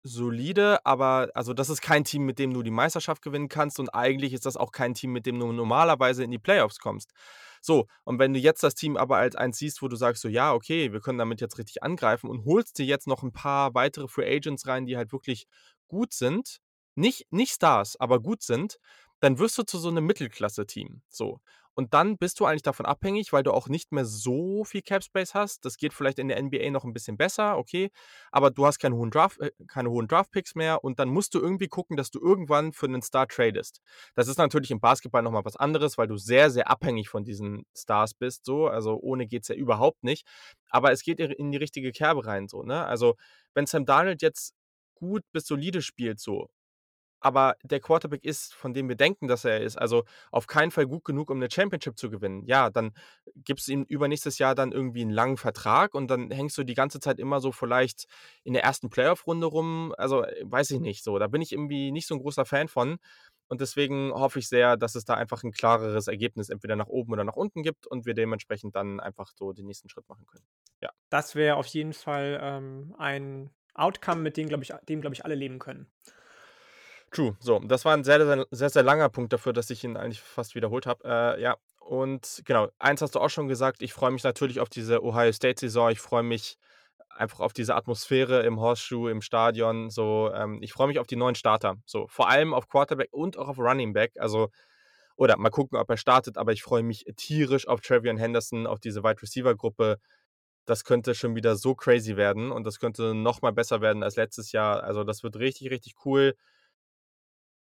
solide, aber also das ist kein Team, mit dem du die Meisterschaft gewinnen kannst und eigentlich ist das auch kein Team, mit dem du normalerweise in die Playoffs kommst. So, und wenn du jetzt das Team aber als eins siehst, wo du sagst so: „Ja, okay, wir können damit jetzt richtig angreifen“ und holst dir jetzt noch 'n paar weitere Free Agents rein, die halt wirklich gut sind, nicht nicht Stars, aber gut sind, dann wirst du zu so 'nem Mittelklasse-Team, so. Und dann bist du eigentlich davon abhängig, weil du auch nicht mehr so viel Cap Space hast. Das geht vielleicht in der NBA noch 'n bisschen besser, okay, aber du hast keine hohen Draft äh, keine hohen Draft-Picks mehr und dann musst du irgendwie gucken, dass du irgendwann für 'nen Star tradest. Das ist natürlich im Basketball noch mal was anderes, weil du sehr, sehr abhängig von diesen Stars bist so, also ohne geht's ja überhaupt nicht. Aber es geht in die richtige Kerbe rein so, ne? Also, wenn Sam Darnold jetzt gut bis solide spielt so, aber der Quarterback ist, von dem wir denken, dass er ist, also auf keinen Fall gut genug, um 'ne Championship zu gewinnen, ja, dann gibst du ihm übernächstes Jahr dann irgendwie 'n langen Vertrag und dann hängst du die ganze Zeit immer so vielleicht in der ersten Playoff-Runde rum. Also, äh, weiß ich nicht so. Da bin ich irgendwie nicht so 'n großer Fan von und deswegen hoffe ich sehr, dass es da einfach 'n klareres Ergebnis entweder nach oben oder nach unten gibt und wir dementsprechend dann einfach so den nächsten Schritt machen können. Ja. Das wäre auf jeden Fall, ähm, ein Outcome, mit dem, glaube ich dem, glaube ich, alle leben können. True. So, das war 'n sehr, sehr sehr, sehr langer Punkt dafür, dass ich ihn eigentlich fast wiederholt habe. Äh, ja, und genau, eins hast du auch schon gesagt, ich freue mich natürlich auf diese Ohio State-Saison. Ich freue mich einfach auf diese Atmosphäre im Horseshoe, im Stadion, so. Ähm, ich freue mich auf die neuen Starter, so. Vor allem auf Quarterback und auch auf Running Back, also oder mal gucken, ob er startet, aber ich freue mich tierisch auf TreVeyon Henderson, auf diese Wide-Receiver-Gruppe. Das könnte schon wieder so crazy werden und das könnte noch mal besser werden als letztes Jahr. Also, das wird richtig, richtig cool.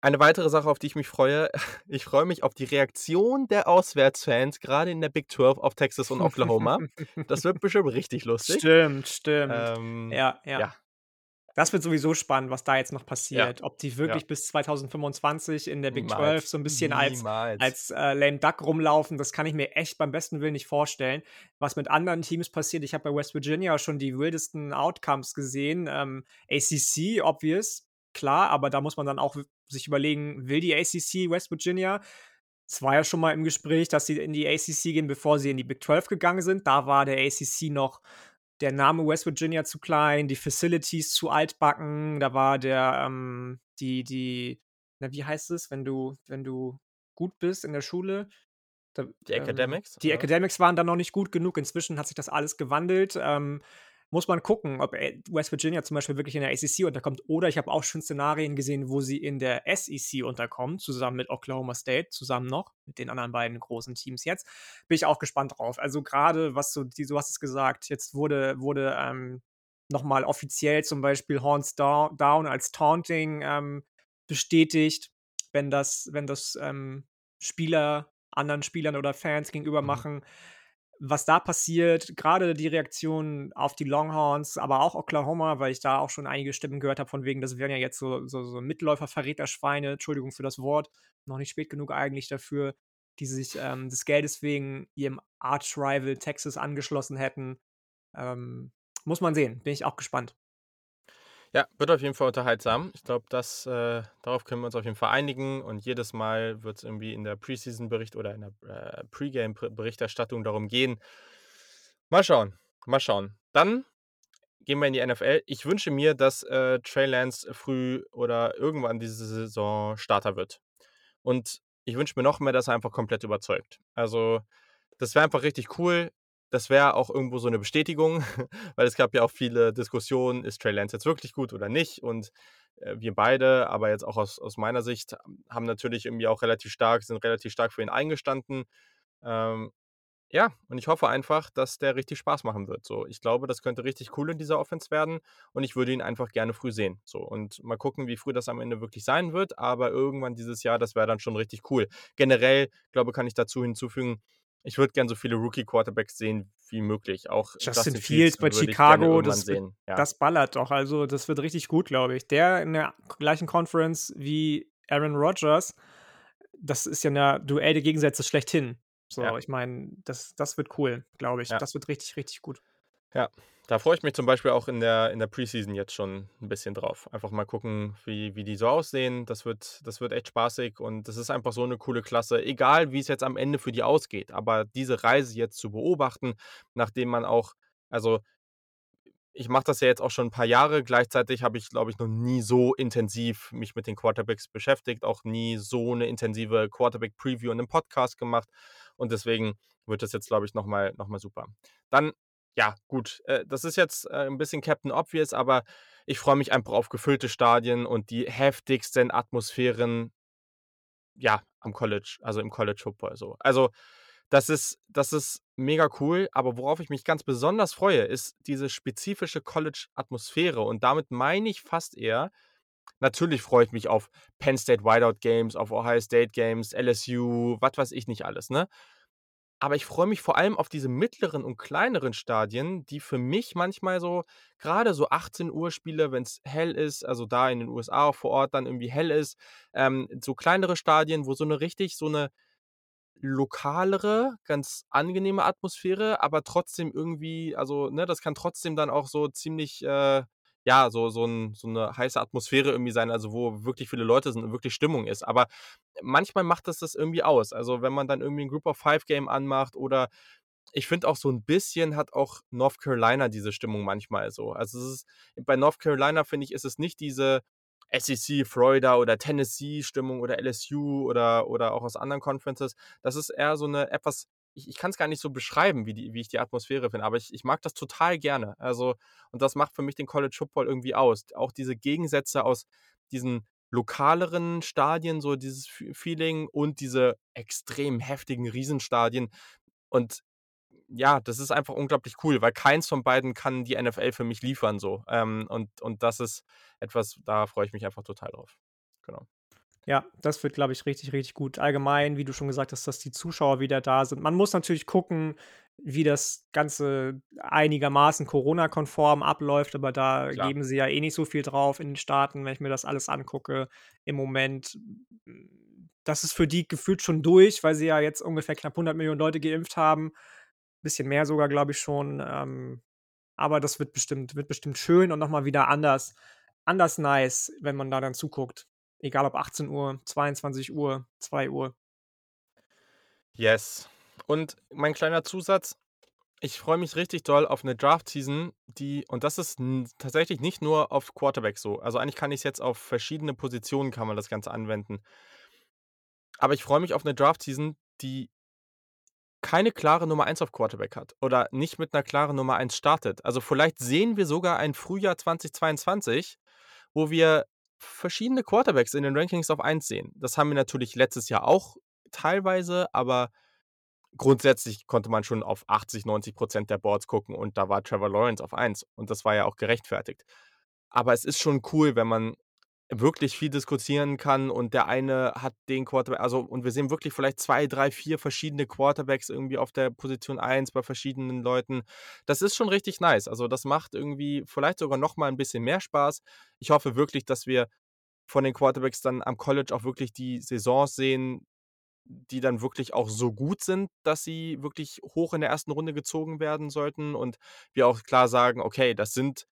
Eine weitere Sache, auf die ich mich freue, <laughs> ich freue mich auf die Reaktion der Auswärtsfans, grade in der Big 12 auf Texas und Oklahoma. Das wird bestimmt richtig lustig. Stimmt, stimmt. Ähm, Ja, ja. ja. Das wird sowieso spannend, was da jetzt noch Ja. passiert. Ob die wirklich Ja. bis 2025 in der Big 12 Niemals. so 'n bisschen als als, äh, lame duck rumlaufen, das kann ich mir echt beim besten Willen nicht vorstellen. Was mit anderen Teams passiert ich habe bei West Virginia schon die wildesten Outcomes gesehen. Ähm, ACC, obvious, klar, aber da muss man dann auch sich überlegen, will die ACC West Virginia? Es war ja schon mal im Gespräch, dass sie in die ACC gehen, bevor sie in die Big 12 gegangen sind. Da war der ACC noch der Name West Virginia zu klein, die Facilities zu altbacken. Da war der, ähm die die na, wie heißt es, wenn du wenn du gut bist in der Schule? Da Die ähm, Academics, die oder was? Academics waren da noch nicht gut genug. Inzwischen hat sich das alles gewandelt. Ähm, muss man gucken, ob, äh, West Virginia zum Beispiel wirklich in der ACC unterkommt oder ich habe auch schon Szenarien gesehen, wo sie in der SEC unterkommen, zusammen mit Oklahoma State, zusammen noch mit den anderen beiden großen Teams jetzt. Bin ich auch gespannt drauf. Also, grade was so die du hast es gesagt, jetzt wurde wurde, ähm, nochmal offiziell zum Beispiel Horns Down, down als Taunting ähm, bestätigt, wenn das, wenn das ähm, Spieler anderen Spielern oder Fans gegenüber mhm. machen. Was da passiert, gerade die Reaktion auf die Longhorns, aber auch Oklahoma, weil ich da auch schon einige Stimmen gehört habe, von wegen, das wären ja jetzt so, so, so Mitläufer-Verräterschweine, Entschuldigung für das Wort, noch nicht spät genug eigentlich dafür, die sich ähm, des Geldes wegen ihrem Arch-Rival Texas angeschlossen hätten. Ähm, muss man sehen, bin ich auch gespannt. Ja, wird auf jeden Fall unterhaltsam. Ich glaube, äh, darauf können wir uns auf jeden Fall einigen. Und jedes Mal wird es irgendwie in der Preseason-Bericht oder in der äh, Pre-Game-Berichterstattung darum gehen. Mal schauen, mal schauen. Dann gehen wir in die NFL. Ich wünsche mir, dass äh, Trey Lance früh oder irgendwann diese Saison Starter wird. Und ich wünsche mir noch mehr, dass er einfach komplett überzeugt. Also, das wäre einfach richtig cool das wäre auch irgendwo so eine Bestätigung, <laughs> weil es gab ja auch viele Diskussionen, ist Trey Lance jetzt wirklich gut oder nicht? Und äh, wir beide, aber jetzt auch aus, aus meiner Sicht, haben natürlich irgendwie auch relativ stark, sind relativ stark für ihn eingestanden. Ähm, ja, und ich hoffe einfach, dass der richtig Spaß machen wird. So, ich glaube, das könnte richtig cool in dieser Offense werden und ich würde ihn einfach gerne früh sehen. So, und mal gucken, wie früh das am Ende wirklich sein wird, aber irgendwann dieses Jahr, das wäre dann schon richtig cool. Generell, glaube glaube kann ich dazu hinzufügen, ich würde gerne so viele Rookie-Quarterbacks sehen wie möglich. Auch Justin, Justin Fields, bei Chicago, das, wird, ja. das ballert doch. Also, das wird richtig gut, glaube ich. Der in der gleichen Conference wie Aaron Rodgers, das ist ja eine Duell der Gegensätze schlechthin. So, ja. ich meine, das, das wird cool, glaube ich. Ja. Das wird richtig, richtig gut. Ja, da freue ich mich zum Beispiel auch in der, in der Preseason jetzt schon ein bisschen drauf. Einfach mal gucken, wie, wie die so aussehen. Das wird, das wird echt spaßig und das ist einfach so eine coole Klasse. Egal, wie es jetzt am Ende für die ausgeht. Aber diese Reise jetzt zu beobachten, nachdem man auch, also ich mache das ja jetzt auch schon ein paar Jahre. Gleichzeitig habe ich, glaube ich, noch nie so intensiv mich mit den Quarterbacks beschäftigt, auch nie so eine intensive Quarterback-Preview in einem Podcast gemacht. Und deswegen wird das jetzt, glaube ich, nochmal noch mal super. Dann ja, gut, äh, das ist jetzt äh, ein bisschen Captain Obvious, aber ich freue mich einfach auf gefüllte Stadien und die heftigsten Atmosphären, ja, am College, also im College Football so. Also, das ist, das ist mega cool, aber worauf ich mich ganz besonders freue, ist diese spezifische College-Atmosphäre. Und damit meine ich fast eher, natürlich freue ich mich auf Penn State Whiteout Games, auf Ohio State Games, LSU, was weiß ich nicht alles, ne? Aber ich freue mich vor allem auf diese mittleren und kleineren Stadien, die für mich manchmal so, gerade so 18 Uhr Spiele, wenn es hell ist, also da in den USA auch vor Ort dann irgendwie hell ist, ähm, so kleinere Stadien, wo so eine richtig, so eine lokalere, ganz angenehme Atmosphäre, aber trotzdem irgendwie, also, ne, das kann trotzdem dann auch so ziemlich, äh, ja, so, so, ein, so eine heiße Atmosphäre irgendwie sein, also wo wirklich viele Leute sind und wirklich Stimmung ist. Aber manchmal macht das das irgendwie aus. Also wenn man dann irgendwie ein Group of Five Game anmacht oder ich finde auch so ein bisschen hat auch North Carolina diese Stimmung manchmal so. Also es ist, bei North Carolina finde ich, ist es nicht diese SEC, Florida oder Tennessee Stimmung oder LSU oder, oder auch aus anderen Conferences. Das ist eher so eine etwas ich, ich kann es gar nicht so beschreiben, wie, die, wie ich die Atmosphäre finde, aber ich, ich mag das total gerne. Also, und das macht für mich den College Football irgendwie aus. Auch diese Gegensätze aus diesen lokaleren Stadien, so dieses Feeling und diese extrem heftigen Riesenstadien. Und ja, das ist einfach unglaublich cool, weil keins von beiden kann die NFL für mich liefern so. Ähm, und, und das ist etwas, da freue ich mich einfach total drauf. Genau. Ja, das wird, glaube ich, richtig, richtig gut. Allgemein, wie du schon gesagt hast, dass die Zuschauer wieder da sind. Man muss natürlich gucken, wie das Ganze einigermaßen Corona-konform abläuft, aber da Klar. geben sie ja eh nicht so viel drauf in den Staaten, wenn ich mir das alles angucke. Im Moment, das ist für die gefühlt schon durch, weil sie ja jetzt ungefähr knapp 100 Millionen Leute geimpft haben. Bisschen mehr sogar, glaube ich schon. Ähm, aber das wird bestimmt, wird bestimmt schön und nochmal wieder anders, anders nice, wenn man da dann zuguckt. Egal ob 18 Uhr, 22 Uhr, 2 Uhr. Yes. Und mein kleiner Zusatz, ich freue mich richtig doll auf eine Draft-Season, die, und das ist tatsächlich nicht nur auf Quarterback so. Also eigentlich kann ich es jetzt auf verschiedene Positionen kann man das Ganze anwenden. Aber ich freue mich auf eine Draft-Season, die keine klare Nummer 1 auf Quarterback hat oder nicht mit einer klaren Nummer 1 startet. Also vielleicht sehen wir sogar ein Frühjahr 2022, wo wir verschiedene Quarterbacks in den Rankings auf 1 sehen. Das haben wir natürlich letztes Jahr auch teilweise, aber grundsätzlich konnte man schon auf 80, 90% der Boards gucken und da war Trevor Lawrence auf 1 und das war ja auch gerechtfertigt. Aber es ist schon cool, wenn man wirklich viel diskutieren kann und der eine hat den Quarterback, also und wir sehen wirklich vielleicht zwei, drei, vier verschiedene Quarterbacks irgendwie auf der Position 1 bei verschiedenen Leuten. Das ist schon richtig nice. Also das macht irgendwie vielleicht sogar noch mal ein bisschen mehr Spaß. Ich hoffe wirklich, dass wir von den Quarterbacks dann am College auch wirklich die Saisons sehen, die dann wirklich auch so gut sind, dass sie wirklich hoch in der ersten Runde gezogen werden sollten und wir auch klar sagen, okay, das sind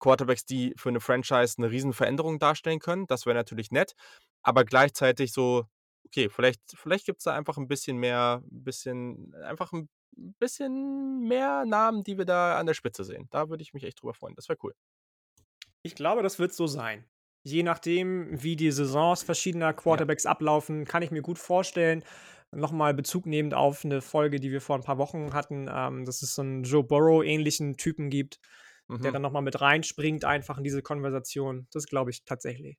Quarterbacks, die für eine Franchise eine Riesenveränderung darstellen können. Das wäre natürlich nett, aber gleichzeitig so, okay, vielleicht vielleicht es da einfach ein bisschen mehr ein bisschen einfach ein bisschen mehr Namen, die wir da an der Spitze sehen. Da würde ich mich echt drüber freuen. Das wäre cool. Ich glaube, das wird so sein. Je nachdem, wie die Saisons verschiedener Quarterbacks ja. ablaufen, kann ich mir gut vorstellen, nochmal Bezug nehmend auf eine Folge, die wir vor ein paar Wochen hatten, ähm, dass es so einen Joe Burrow-ähnlichen Typen gibt, mhm. der dann nochmal mit reinspringt, einfach in diese Konversation. Das glaube ich tatsächlich.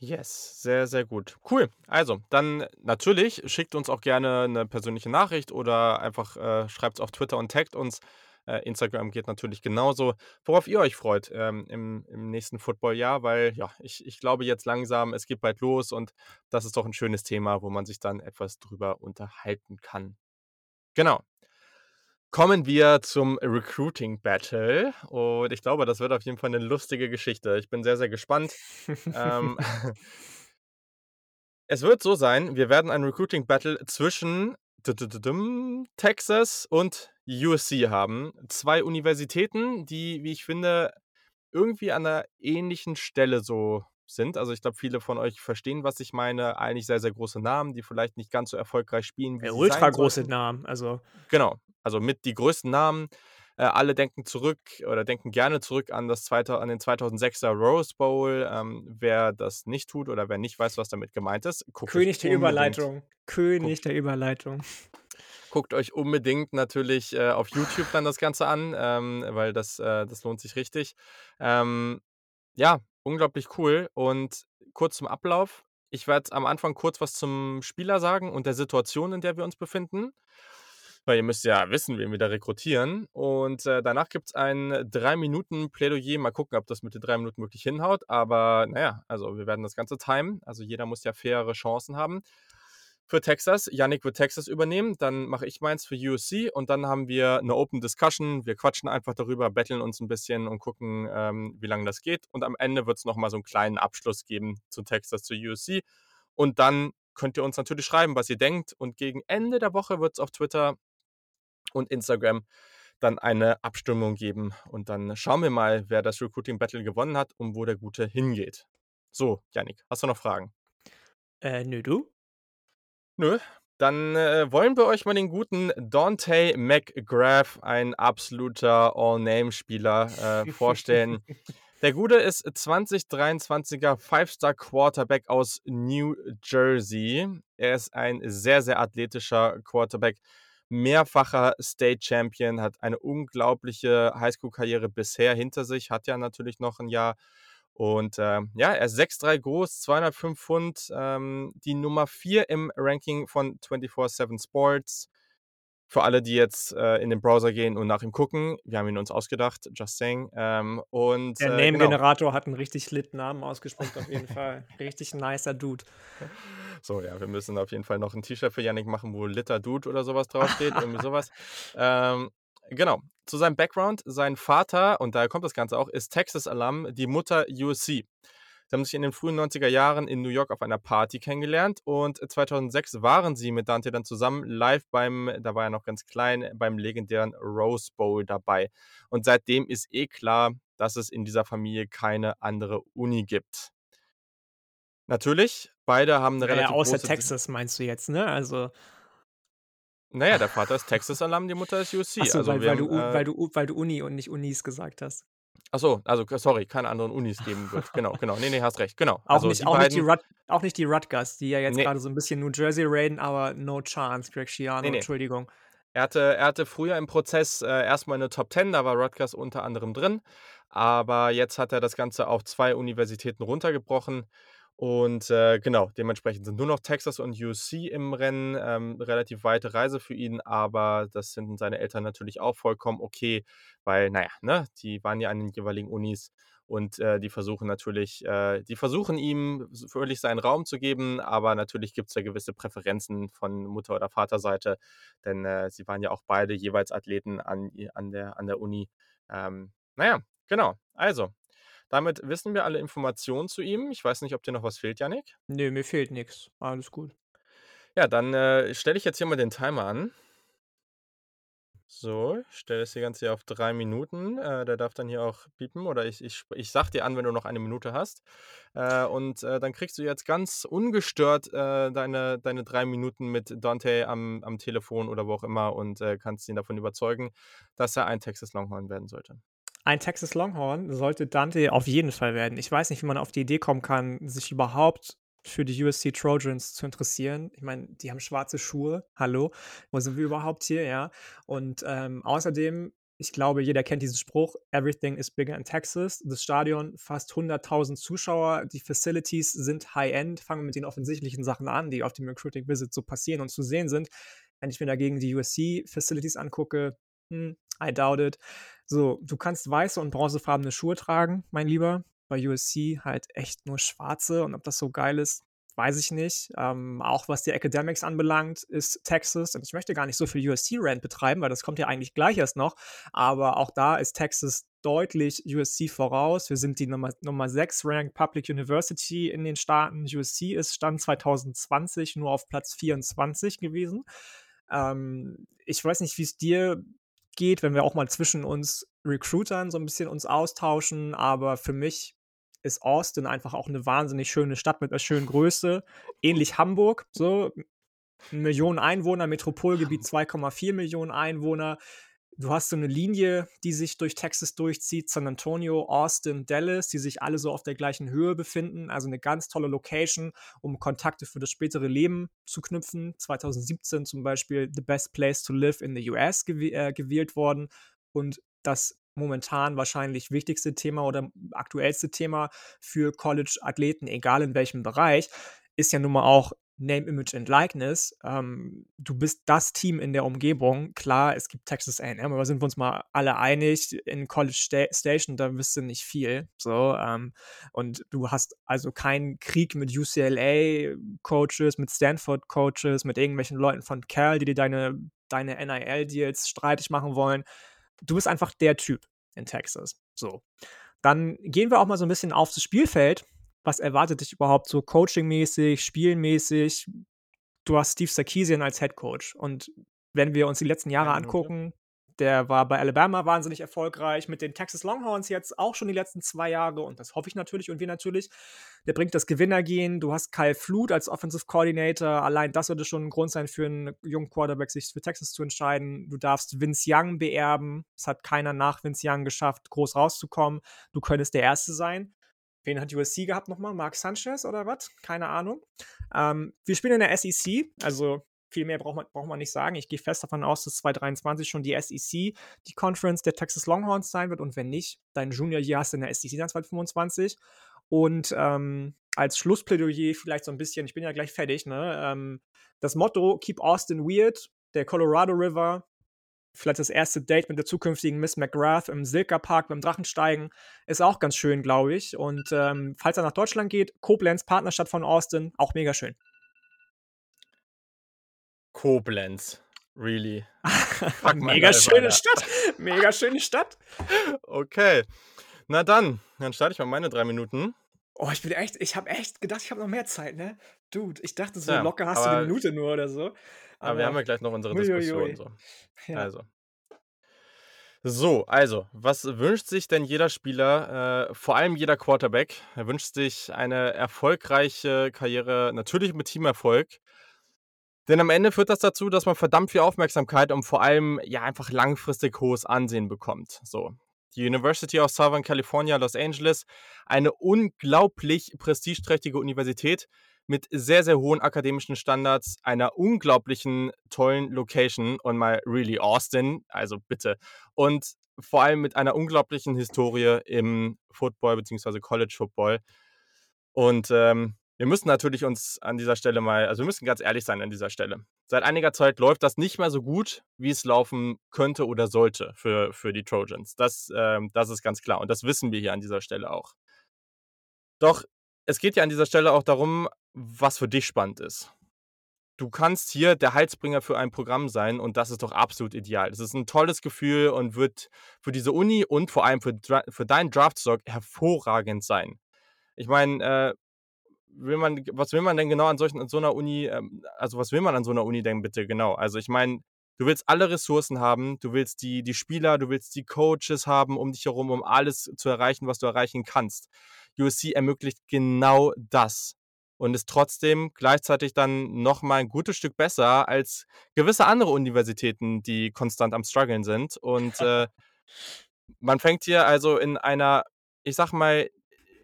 Yes, sehr, sehr gut. Cool. Also, dann natürlich schickt uns auch gerne eine persönliche Nachricht oder einfach äh, schreibt es auf Twitter und taggt uns. Äh, Instagram geht natürlich genauso. Worauf ihr euch freut ähm, im, im nächsten Footballjahr, weil ja, ich, ich glaube jetzt langsam, es geht bald los und das ist doch ein schönes Thema, wo man sich dann etwas drüber unterhalten kann. Genau. Kommen wir zum Recruiting Battle. Und ich glaube, das wird auf jeden Fall eine lustige Geschichte. Ich bin sehr, sehr gespannt. ähm, <laughs> es wird so sein, wir werden ein Recruiting Battle zwischen Texas und USC haben. Zwei Universitäten, die, wie ich finde, irgendwie an einer ähnlichen Stelle so sind. Also ich glaube, viele von euch verstehen, was ich meine. Eigentlich sehr, sehr große Namen, die vielleicht nicht ganz so erfolgreich spielen wie ja, ultra große Namen. Also genau, also mit die größten Namen. Äh, alle denken zurück oder denken gerne zurück an, das zweite, an den 2006er Rose Bowl. Ähm, wer das nicht tut oder wer nicht weiß, was damit gemeint ist, guckt König der Überleitung. König guckt, der Überleitung. Guckt euch unbedingt natürlich äh, auf YouTube dann das Ganze an, ähm, weil das, äh, das lohnt sich richtig. Ähm, ja, unglaublich cool. Und kurz zum Ablauf. Ich werde am Anfang kurz was zum Spieler sagen und der Situation, in der wir uns befinden. Weil ihr müsst ja wissen, wen wir da rekrutieren. Und äh, danach gibt es ein drei Minuten Plädoyer. Mal gucken, ob das mit den drei Minuten wirklich hinhaut. Aber naja, also wir werden das Ganze timen. Also jeder muss ja faire Chancen haben für Texas. Yannick wird Texas übernehmen, dann mache ich meins für USC und dann haben wir eine Open Discussion. Wir quatschen einfach darüber, betteln uns ein bisschen und gucken, ähm, wie lange das geht. Und am Ende wird es nochmal so einen kleinen Abschluss geben zu Texas, zu USC. Und dann könnt ihr uns natürlich schreiben, was ihr denkt. Und gegen Ende der Woche wird es auf Twitter und Instagram dann eine Abstimmung geben. Und dann schauen wir mal, wer das Recruiting Battle gewonnen hat und wo der Gute hingeht. So, Yannick, hast du noch Fragen? Äh, nö, du? Nö. Dann äh, wollen wir euch mal den guten Dante McGrath, ein absoluter All-Name-Spieler, äh, <laughs> vorstellen. Der Gute ist 2023er Five-Star Quarterback aus New Jersey. Er ist ein sehr, sehr athletischer Quarterback, mehrfacher State Champion, hat eine unglaubliche Highschool-Karriere bisher hinter sich, hat ja natürlich noch ein Jahr und äh, ja, er ist 6'3 groß, 205 Pfund, ähm, die Nummer 4 im Ranking von 24-7 Sports. Für alle, die jetzt äh, in den Browser gehen und nach ihm gucken, wir haben ihn uns ausgedacht, just saying. Ähm, und, Der äh, Name-Generator genau. hat einen richtig lit Namen ausgesprochen, auf jeden Fall. Richtig nicer Dude. <laughs> So, ja, wir müssen auf jeden Fall noch ein T-Shirt für Yannick machen, wo Litter Dude oder sowas draufsteht, irgendwie sowas. <laughs> Ähm, Genau. Zu seinem Background, sein Vater, und daher kommt das Ganze auch, ist Texas-Alum, die Mutter USC. Sie haben sich in den frühen 90er Jahren in New York auf einer Party kennengelernt und 2006 waren sie mit Dante dann zusammen live beim, da war er noch ganz klein, beim legendären Rose Bowl dabei. Und seitdem ist eh klar, dass es in dieser Familie keine andere Uni gibt. Natürlich, beide haben eine ja, relativ außer große Texas meinst du jetzt, ne? Also naja, der Vater ist Texas-Alarm, die Mutter ist USC. Achso, also weil, weil, haben, du, äh, weil, du, weil du Uni und nicht Unis gesagt hast. Achso, also sorry, keine anderen Unis geben wird. <laughs> Genau, genau. Nee, nee, hast recht. Genau. Auch, also nicht, die auch, beiden, nicht, die Rut, auch nicht die Rutgers, die ja jetzt nee. gerade so ein bisschen New Jersey raiden, aber no chance, Greg Schiano, nee, nee. Entschuldigung. Er hatte, er hatte früher im Prozess äh, erstmal eine Top 10, da war Rutgers unter anderem drin. Aber jetzt hat er das Ganze auf zwei Universitäten runtergebrochen Und, äh, genau, dementsprechend sind nur noch Texas und USC im Rennen. Ähm, relativ weite Reise für ihn, aber das finden seine Eltern natürlich auch vollkommen okay, weil, na ja, ne, die waren ja an den jeweiligen Unis und, äh, die versuchen natürlich äh, die versuchen ihm völlig seinen Raum zu geben, aber natürlich gibt's da gewisse Präferenzen von Mutter oder Vaterseite, denn, äh, sie waren ja auch beide jeweils Athleten an an der an der Uni. Ähm, na ja, genau. Also, damit wissen wir alle Informationen zu ihm. Ich weiß nicht, ob dir noch was fehlt, Yannick? Ne, mir fehlt nix. Alles gut. Ja, dann, äh, stelle ich jetzt hier mal den Timer an. So, ich stelle das hier Ganze hier auf 3 Minuten. Äh, der darf dann hier auch piepen oder ich ich ich sage dir an, wenn du noch 1 Minute hast. Äh, und, äh, dann kriegst du jetzt ganz ungestört, äh, deine deine 3 Minuten mit Dante am am Telefon oder wo auch immer und, äh, kannst ihn davon überzeugen, dass er ein Texas Longhorn werden sollte. Ein Texas Longhorn sollte Dante auf jeden Fall werden. Ich weiß nicht, wie man auf die Idee kommen kann, sich überhaupt für die USC Trojans zu interessieren. Ich meine, die haben schwarze Schuhe. Hallo, wo sind wir überhaupt hier, ja? Und, ähm, außerdem, ich glaube, jeder kennt diesen Spruch: „Everything is bigger in Texas.“ Das Stadion, fast 100.000 Zuschauer, die Facilities sind High-End. Fangen wir mit den offensichtlichen Sachen an, die auf dem Recruiting Visit so passieren und zu sehen sind. Wenn ich mir dagegen die USC Facilities angucke, hm, I doubt it. So, du kannst weiße und bronzefarbene Schuhe tragen, mein Lieber. Bei USC halt echt nur schwarze und ob das so geil ist, weiß ich nicht. Ähm, auch was die Academics anbelangt, ist Texas und ich möchte gar nicht so viel USC-Rant betreiben, weil das kommt ja eigentlich gleich erst noch, aber auch da ist Texas deutlich USC voraus. Wir sind die Nummer Nummer 6 Ranked Public University in den Staaten. USC ist Stand 2020 nur auf Platz 24 gewesen. Ähm, ich weiß nicht, wie's dir geht, wenn wir auch mal zwischen uns Recruitern so 'n bisschen uns austauschen, aber für mich ist Austin einfach auch 'ne wahnsinnig schöne Stadt mit 'ner schönen Größe. Ähnlich Hamburg, so, Millionen Einwohner, Metropolgebiet 2,4 Millionen Einwohner. Du hast so 'ne Linie, die sich durch Texas durchzieht, San Antonio, Austin, Dallas, die sich alle so auf der gleichen Höhe befinden. Also 'ne ganz tolle Location, um Kontakte für das spätere Leben zu knüpfen. 2017 zum Beispiel „The best place to live in the US“ gewäh äh, gewählt worden und das momentan wahrscheinlich wichtigste Thema oder aktuellste Thema für College-Athleten, egal in welchem Bereich, ist ja nun mal auch Name, Image and Likeness. Ähm, du bist das Team in der Umgebung. Klar, es gibt Texas A&M, aber sind wir uns mal alle einig, in College Sta Station, da wirst du nicht viel, so, ähm, und du hast also keinen Krieg mit UCLA-Coaches, mit Stanford-Coaches, mit irgendwelchen Leuten von Cal, die dir deine deine NIL-Deals streitig machen wollen. Du bist einfach der Typ in Texas, so. Dann gehen wir auch mal so 'n bisschen auf das Spielfeld. Was erwartet dich überhaupt so coachingmäßig, spielmäßig? Du hast Steve Sarkisian als Head Coach und wenn wir uns die letzten Jahre 1 Minute. angucken, der war bei Alabama wahnsinnig erfolgreich, mit den Texas Longhorns jetzt auch schon die letzten 2 Jahre und das hoffe ich natürlich und wir natürlich. Der bringt das Gewinnergehen. Du hast Kyle Flood als Offensive Coordinator. Allein das sollte schon 'n Grund sein für 'n jungen Quarterback, sich für Texas zu entscheiden. Du darfst Vince Young beerben. Es hat keiner nach Vince Young geschafft, groß rauszukommen. Du könntest der Erste sein. Wen hat USC gehabt noch mal? Mark Sanchez oder was? Keine Ahnung. Ähm, wir spielen in der SEC, also viel mehr braucht man braucht man nicht sagen. Ich gehe fest davon aus, dass 2023 schon die SEC die Conference der Texas Longhorns sein wird und wenn nicht, dein Junior Year hast du in der SEC dann 2025. Und, ähm, als Schlussplädoyer vielleicht so 'n bisschen ich bin ja gleich fertig, ne? Ähm, das Motto „Keep Austin weird“, der Colorado River, vielleicht das erste Date mit der zukünftigen Miss McGrath im Silka Park beim Drachensteigen, ist auch ganz schön, glaube ich. Und, ähm, falls er nach Deutschland geht, Koblenz, Partnerstadt von Austin, auch mega schön. Koblenz, really? <laughs> Mega schöne. Stadt. Mega schöne Stadt. Okay. Na dann, dann starte ich mal meine 3 Minuten. Oh, ich bin echt ich habe echt gedacht, ich habe noch mehr Zeit, ne? Dude, ich dachte so Ja, locker hast du 'ne aber Minute nur oder so. Aber wir haben Aber ja gleich noch unsere ui, Diskussion ui. so. Ja. Also so, also, was wünscht sich denn jeder Spieler, äh, vor allem jeder Quarterback? Er wünscht sich eine erfolgreiche Karriere, natürlich mit Teamerfolg. Denn am Ende führt das dazu, dass man verdammt viel Aufmerksamkeit und vor allem, ja, einfach langfristig hohes Ansehen bekommt, so. Die University of Southern California, Los Angeles, eine unglaublich prestigeträchtige Universität mit sehr, sehr hohen akademischen Standards, einer unglaublichen tollen Location und mal really Austin, also bitte. Und vor allem mit einer unglaublichen Historie im Football beziehungsweise College Football. Und, ähm, wir müssen natürlich uns an dieser Stelle mal, also wir müssen ganz ehrlich sein an dieser Stelle. Seit einiger Zeit läuft das nicht mehr so gut, wie es laufen könnte oder sollte für, für die Trojans. Das, ähm, das ist ganz klar und das wissen wir hier an dieser Stelle auch. Doch es geht ja an dieser Stelle auch darum, was für dich spannend ist. Du kannst hier der Heilsbringer für ein Programm sein und das ist doch absolut ideal. Das ist ein tolles Gefühl und wird für diese Uni und vor allem für, für deinen Draftstock hervorragend sein. Ich meine, äh, will man, was will man denn genau an solchen, an so einer Uni, ähm, also was will man an so einer Uni denn bitte genau? Also ich meine, du willst alle Ressourcen haben, du willst die, die Spieler, du willst die Coaches haben um dich herum, um alles zu erreichen, was du erreichen kannst. USC ermöglicht genau das und ist trotzdem gleichzeitig dann nochmal ein gutes Stück besser als gewisse andere Universitäten, die konstant am struggeln sind. Und <laughs> äh, man fängt hier also in einer, ich sag mal,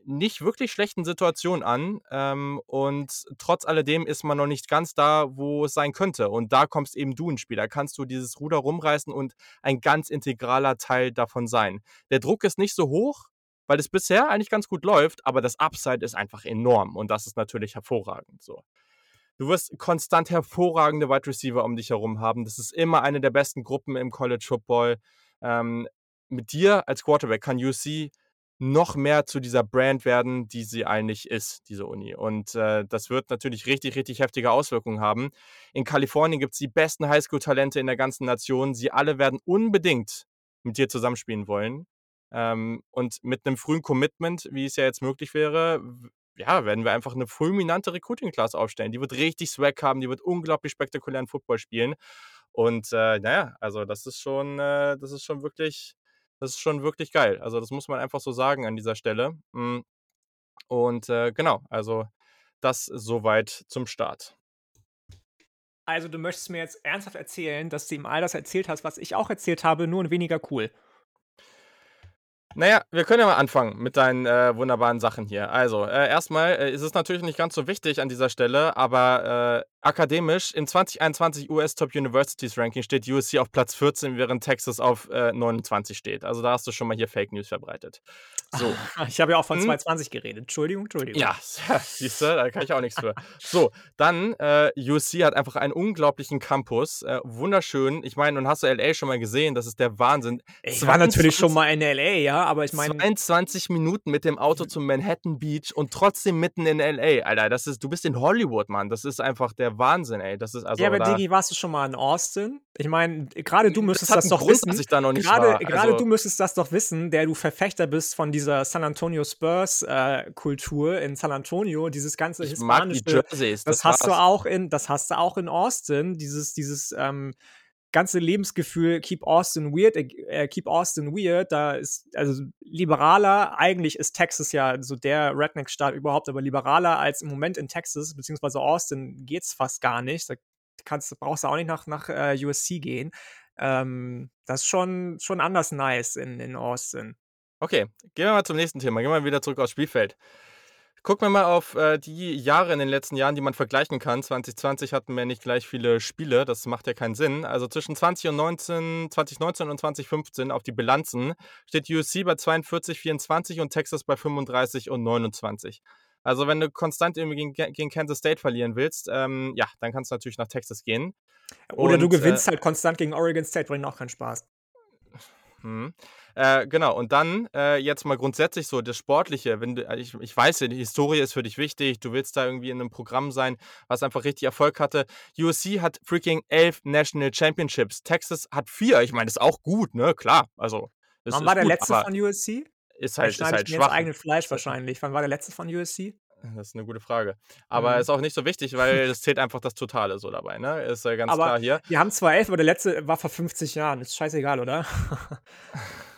nicht wirklich schlechten Situation an. Ähm, und trotz alledem ist man noch nicht ganz da, wo es sein könnte. Und da kommst eben du ins Spiel. Da kannst du dieses Ruder rumreißen und ein ganz integraler Teil davon sein. Der Druck ist nicht so hoch, weil es bisher eigentlich ganz gut läuft, aber das Upside ist einfach enorm. Und das ist natürlich hervorragend so. Du wirst konstant hervorragende Wide Receiver um dich herum haben. Das ist immer eine der besten Gruppen im College Football. Ähm, mit dir als Quarterback kann UC noch mehr zu dieser Brand werden, die sie eigentlich ist, diese Uni. Und äh, das wird natürlich richtig, richtig heftige Auswirkungen haben. In Kalifornien gibt es die besten Highschool-Talente in der ganzen Nation. Sie alle werden unbedingt mit dir zusammenspielen wollen. Ähm, und mit einem frühen Commitment, wie es ja jetzt möglich wäre, ja, werden wir einfach eine fulminante Recruiting-Class aufstellen. Die wird richtig Swag haben, die wird unglaublich spektakulären Football spielen. Und äh, naja, also das ist schon, äh, das ist schon wirklich das ist schon wirklich geil. Also, das muss man einfach so sagen an dieser Stelle. Hm, und, äh, genau, also das soweit zum Start. Also, du möchtest mir jetzt ernsthaft erzählen, dass du ihm all das erzählt hast, was ich auch erzählt habe, nur in weniger cool. Naja, wir können ja mal anfangen mit deinen äh, wunderbaren Sachen hier. Also, äh, erstmal äh, ist es natürlich nicht ganz so wichtig an dieser Stelle, aber äh, akademisch im 2021 US Top Universities Ranking steht USC auf Platz 14, während Texas auf äh, 29 steht. Also da hast du schon mal hier Fake News verbreitet. So. <laughs> ich habe ja auch von hm? 220 geredet. Entschuldigung, Entschuldigung. <laughs> Ja, siehst du, da kann ich auch nichts für. So, dann äh, USC hat einfach einen unglaublichen Campus. Äh, wunderschön. Ich meine, und hast du LA schon mal gesehen? Das ist der Wahnsinn. Ich war natürlich schon mal in LA, ja, aber ich meine. 22 Minuten mit dem Auto zum Manhattan Beach und trotzdem mitten in LA. Alter, das ist, du bist in Hollywood, Mann. Das ist einfach der Wahnsinn, ey. Das ist also. Ja, aber Digi, warst du schon mal in Austin? Ich meine, gerade du müsstest das, das doch Grund, wissen. Dass ich da noch nicht gerade, war. Gerade also, du müsstest das doch wissen, der du Verfechter bist von dieser San Antonio Spurs äh, Kultur in San Antonio, dieses ganze ich hispanische. Mag die Jerseys, das, das hast du auch in, das hast du auch in Austin. Dieses, dieses ähm, ganze Lebensgefühl Keep Austin Weird, äh, Keep Austin Weird, da ist, also liberaler, eigentlich ist Texas ja so der Redneck-Staat überhaupt, aber liberaler als im Moment in Texas, beziehungsweise Austin geht's fast gar nicht. Da kannst, brauchst du auch nicht nach, nach äh, USC gehen. Ähm, das ist schon, schon anders nice in, in Austin. Okay, gehen wir mal zum nächsten Thema. Gehen wir mal wieder zurück aufs Spielfeld. Gucken wir mal auf äh, die Jahre in den letzten Jahren, die man vergleichen kann. 2020 hatten wir nicht gleich viele Spiele, das macht ja keinen Sinn. Also zwischen 20 und 19, 2019 und 2015 auf die Bilanzen steht USC bei 42, 24 und Texas bei 35 und 29. Also wenn du konstant irgendwie gegen, gegen Kansas State verlieren willst, ähm, ja, dann kannst du natürlich nach Texas gehen. Oder und, du gewinnst äh, halt konstant gegen Oregon State, bringt auch keinen Spaß. Hm. Äh, genau, und dann äh, jetzt mal grundsätzlich so das Sportliche. Wenn du, äh, ich, ich weiß ja, die Historie ist für dich wichtig, du willst da irgendwie in einem Programm sein, was einfach richtig Erfolg hatte. USC hat freaking elf National Championships. Texas hat vier. Ich meine, das ist auch gut, ne? Klar. Also. Wann war der gut, letzte von USC? Ist halt, ist halt schwach. eigenes Fleisch wahrscheinlich. Wann war der letzte von USC? Das ist eine gute Frage. Aber mhm. ist auch nicht so wichtig, weil es zählt einfach das Totale so dabei, ne? Ist ja <laughs> ganz aber klar hier. Wir haben zwar elf, aber der letzte war vor 50 Jahren. Ist scheißegal, oder? <laughs>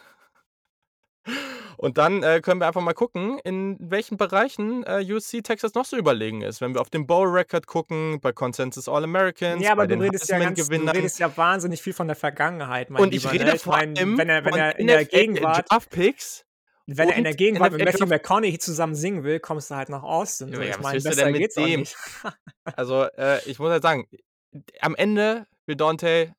Und dann äh, können wir einfach mal gucken, in welchen Bereichen äh, USC Texas noch so überlegen ist. Wenn wir auf den Bowl-Record gucken, bei Consensus All-Americans, ja, aber du redest, ja ganz, du redest ja wahnsinnig viel von der Vergangenheit, mein Und ich rede ne? vor allem wenn er, wenn er in der Gegenwart Picks wenn er in der Gegenwart mit Matthew McConaughey zusammen singen will, kommst du halt nach Austin. Ja, ich meine, besser geht's dem? nicht. <laughs> also, äh, ich muss halt sagen, am Ende will Dante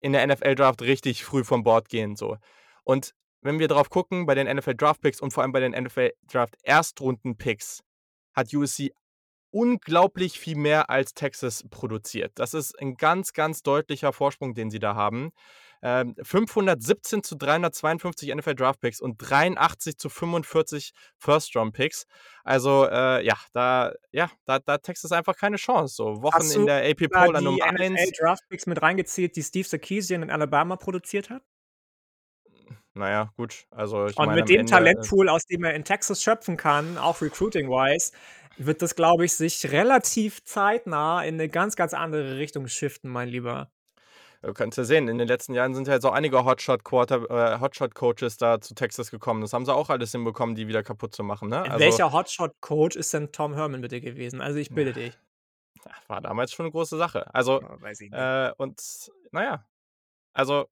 in der NFL-Draft richtig früh vom Bord gehen. So. Und wenn wir drauf gucken, bei den NFL Draft Picks und vor allem bei den NFL Draft Erstrunden Picks, hat USC unglaublich viel mehr als Texas produziert. Das ist ein ganz, ganz deutlicher Vorsprung, den sie da haben. Ähm, 517 zu 352 NFL Draft Picks und 83 zu 45 First Round Picks. Also äh, ja, da ja, da, da Texas einfach keine Chance. So Wochen Hast in der AP Poll an Nummer NFL 1. Draft Picks mit reingezählt, die Steve Sarkisian in Alabama produziert hat? Naja, gut. Also ich Und meine mit dem Ende äh, Talentpool, aus dem er in Texas schöpfen kann, auch recruiting-wise, wird das, glaube ich, sich relativ zeitnah in eine ganz, ganz andere Richtung shiften, mein Lieber. Du kannst ja sehen, in den letzten Jahren sind ja jetzt auch einige Hotshot-Quarter, äh, Hotshot-Coaches da zu Texas gekommen. Das haben sie auch alles hinbekommen, die wieder kaputt zu machen, ne? Also Welcher Hotshot-Coach ist denn Tom Herman bitte gewesen? Also ich bitte dich. war damals schon eine große Sache. Also Ja, weiß ich nicht. Äh, und naja, also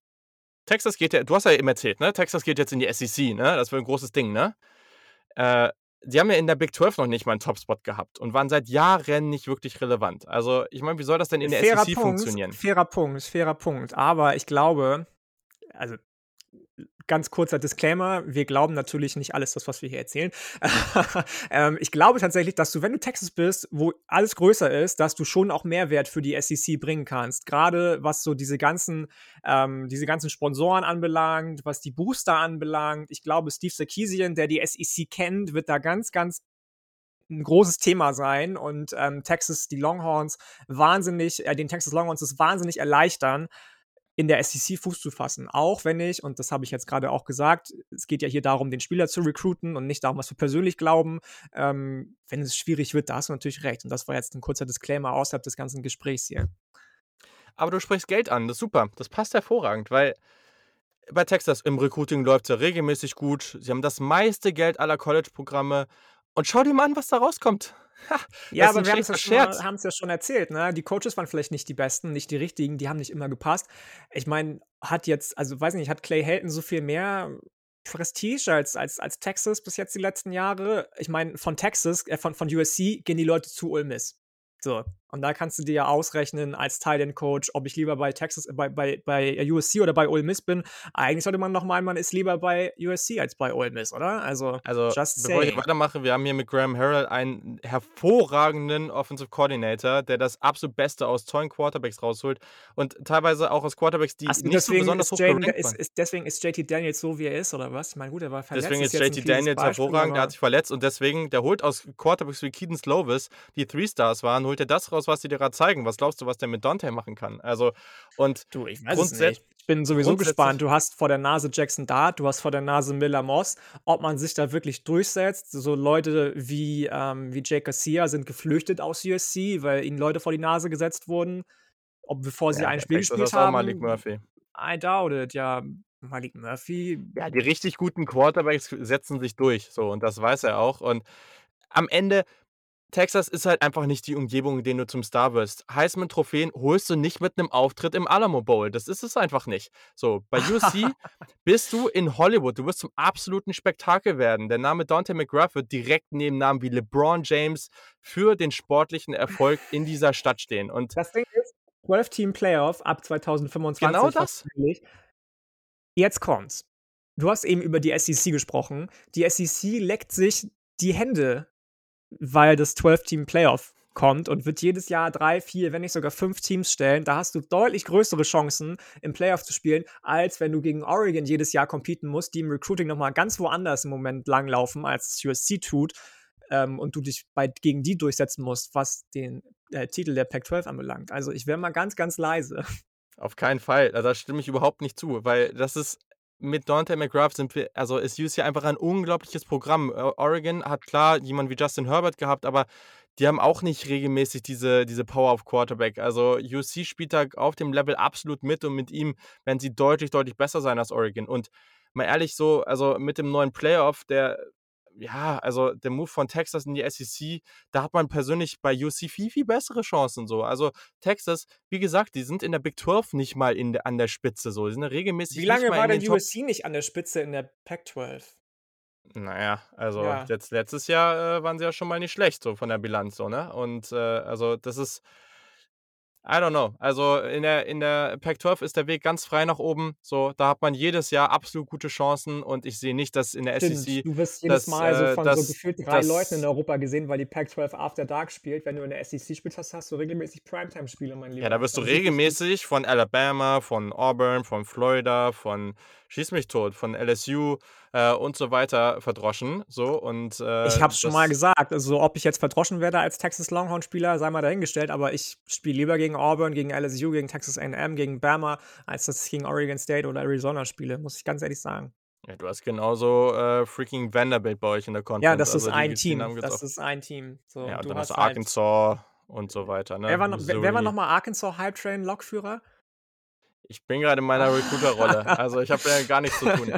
Texas geht ja, du hast ja eben erzählt, ne? Texas geht jetzt in die SEC, ne? Das wird ein großes Ding, ne? Äh, die haben ja in der Big 12 noch nicht mal einen Topspot gehabt und waren seit Jahren nicht wirklich relevant. Also, ich meine, wie soll das denn in der fairer SEC Punkt, funktionieren? fairer Punkt, fairer Punkt. Aber ich glaube, also ganz kurzer Disclaimer, wir glauben natürlich nicht alles das, was wir hier erzählen. <laughs> ähm, ich glaube tatsächlich, dass du, wenn du Texas bist, wo alles größer ist, dass du schon auch Mehrwert für die SEC bringen kannst. Gerade was so diese ganzen, ähm, diese ganzen Sponsoren anbelangt, was die Booster anbelangt. Ich glaube, Steve Sarkisian, der die SEC kennt, wird da ganz, ganz ein großes Thema sein und ähm, Texas, die Longhorns, wahnsinnig, äh, den Texas Longhorns es wahnsinnig erleichtern, in der SEC Fuß zu fassen. Auch wenn ich, und das habe ich jetzt gerade auch gesagt, es geht ja hier darum, den Spieler zu recruiten und nicht darum, was wir persönlich glauben. Ähm, wenn es schwierig wird, da hast du natürlich recht. Und das war jetzt ein kurzer Disclaimer außerhalb des ganzen Gesprächs hier. Aber du sprichst Geld an, das ist super. Das passt hervorragend, weil bei Texas im Recruiting läuft es ja regelmäßig gut. Sie haben das meiste Geld aller College-Programme. Und schau dir mal an, was da rauskommt. Ha, <laughs> Ja, aber wir haben es ja, schon, ja erzählt, ne? Die Coaches waren vielleicht nicht die besten, nicht die richtigen, die haben nicht immer gepasst. Ich meine, hat jetzt, also weiß nicht, hat Clay Helton so viel mehr Prestige als, als, als Texas bis jetzt die letzten Jahre? Ich meine, von Texas, äh, von, von USC gehen die Leute zu Ole Miss. So. Und da kannst du dir ja ausrechnen als Tight Coach, ob ich lieber bei Texas, bei, bei, bei USC oder bei Ole Miss bin. Eigentlich sollte man noch meinen, man ist lieber bei USC als bei Ole Miss, oder? Also, Also, just bevor ich saying. weitermache, wir haben hier mit Graham Harrell einen hervorragenden Offensive Coordinator, der das absolut Beste aus tollen Quarterbacks rausholt und teilweise auch aus Quarterbacks, die Ach so, nicht so besonders ist, hoch gerankt ist, ist, deswegen ist JT Daniels so, wie er ist, oder was? Ich meine, gut, er war verletzt. Deswegen ist ein JT Daniels Beispiel, hervorragend, der hat sich verletzt und deswegen, der holt aus Quarterbacks wie Keaton Slovis, die Three-Stars waren, holt er das raus, was die dir gerade zeigen. Was glaubst du, was der mit Dante machen kann? Also, und Du, ich weiß es nicht. Ich bin sowieso gespannt. Du hast vor der Nase Jackson Dart, du hast vor der Nase Miller Moss. Ob man sich da wirklich durchsetzt. So Leute wie, ähm, wie Jake Garcia sind geflüchtet aus USC, weil ihnen Leute vor die Nase gesetzt wurden, ob, bevor sie ja, ein Spiel Texas gespielt auch Malik haben. Murphy. I doubt it. Ja, Malik Murphy. Ja, die richtig guten Quarterbacks setzen sich durch, so, und das weiß er auch. Und am Ende, Texas ist halt einfach nicht die Umgebung, in der du zum Star wirst. Heisman-Trophäen holst du nicht mit einem Auftritt im Alamo Bowl. Das ist es einfach nicht. So, bei USC <laughs> bist du in Hollywood. Du wirst zum absoluten Spektakel werden. Der Name Dante McGrath wird direkt neben Namen wie LeBron James für den sportlichen Erfolg in dieser Stadt stehen. Und Das Ding ist, 12-Team-Playoff ab 2025 genau das. Jetzt kommt's. Du hast eben über die SEC gesprochen. Die SEC leckt sich die Hände, weil das 12-Team-Playoff kommt und wird jedes Jahr drei, vier, wenn nicht sogar fünf Teams stellen. Da hast du deutlich größere Chancen, im Playoff zu spielen, als wenn du gegen Oregon jedes Jahr competen musst, die im Recruiting nochmal ganz woanders im Moment langlaufen, als es USC tut. Ähm, und du dich bei, gegen die durchsetzen musst, was den äh, Titel der Pac-12 anbelangt. Also ich wäre mal ganz, ganz leise. Auf keinen Fall. Also, Da stimme ich überhaupt nicht zu, weil das ist mit Dante McGrath sind wir, also ist USC einfach ein unglaubliches Programm. Oregon hat klar jemanden wie Justin Herbert gehabt, aber die haben auch nicht regelmäßig diese, diese Power auf Quarterback. Also USC spielt da auf dem Level absolut mit und mit ihm werden sie deutlich, deutlich besser sein als Oregon. Und mal ehrlich so, also mit dem neuen Playoff, der, ja, also der Move von Texas in die SEC, da hat man persönlich bei USC viel, viel bessere Chancen so. Also Texas, wie gesagt, die sind in der Big 12 nicht mal in der, an der Spitze so. Die sind regelmäßig Wie lange war in denn Top USC nicht an der Spitze in der Pac-12? Naja, also Ja. jetzt letztes Jahr äh, waren sie ja schon mal nicht schlecht, so von der Bilanz, so, ne? Und äh, also das ist, I don't know. Also in der, in der Pac-12 ist der Weg ganz frei nach oben. So, da hat man jedes Jahr absolut gute Chancen und ich sehe nicht, dass in der Stimmt, SEC. du wirst jedes dass, Mal so äh, von dass, so gefühlt drei dass, Leuten in Europa gesehen, weil die Pac-12 After Dark spielt. Wenn du in der SEC spielst, hast, hast du regelmäßig Primetime-Spiele, mein Lieber. Ja, da wirst du gut. regelmäßig von Alabama, von Auburn, von Florida, von Schieß mich tot, von LSU äh, und so weiter verdroschen. So und äh, Ich hab's schon mal gesagt. Also, ob ich jetzt verdroschen werde als Texas Longhorn-Spieler, sei mal dahingestellt. Aber ich spiele lieber gegen Auburn, gegen LSU, gegen Texas A&M, gegen Bama, als dass ich gegen Oregon State oder Arizona spiele, muss ich ganz ehrlich sagen. ja, du hast genauso äh, freaking Vanderbilt bei euch in der Ja, Conference. das ist Also ein Team. Das ist ein Team. So, Ja, und du dann hast halt. Arkansas und so weiter, ne? Wer war, noch, wer, war nochmal Arkansas Hype Train Lokführer? Ich bin gerade in meiner Recruiter-Rolle. <laughs> Also ich habe ja gar nichts zu tun.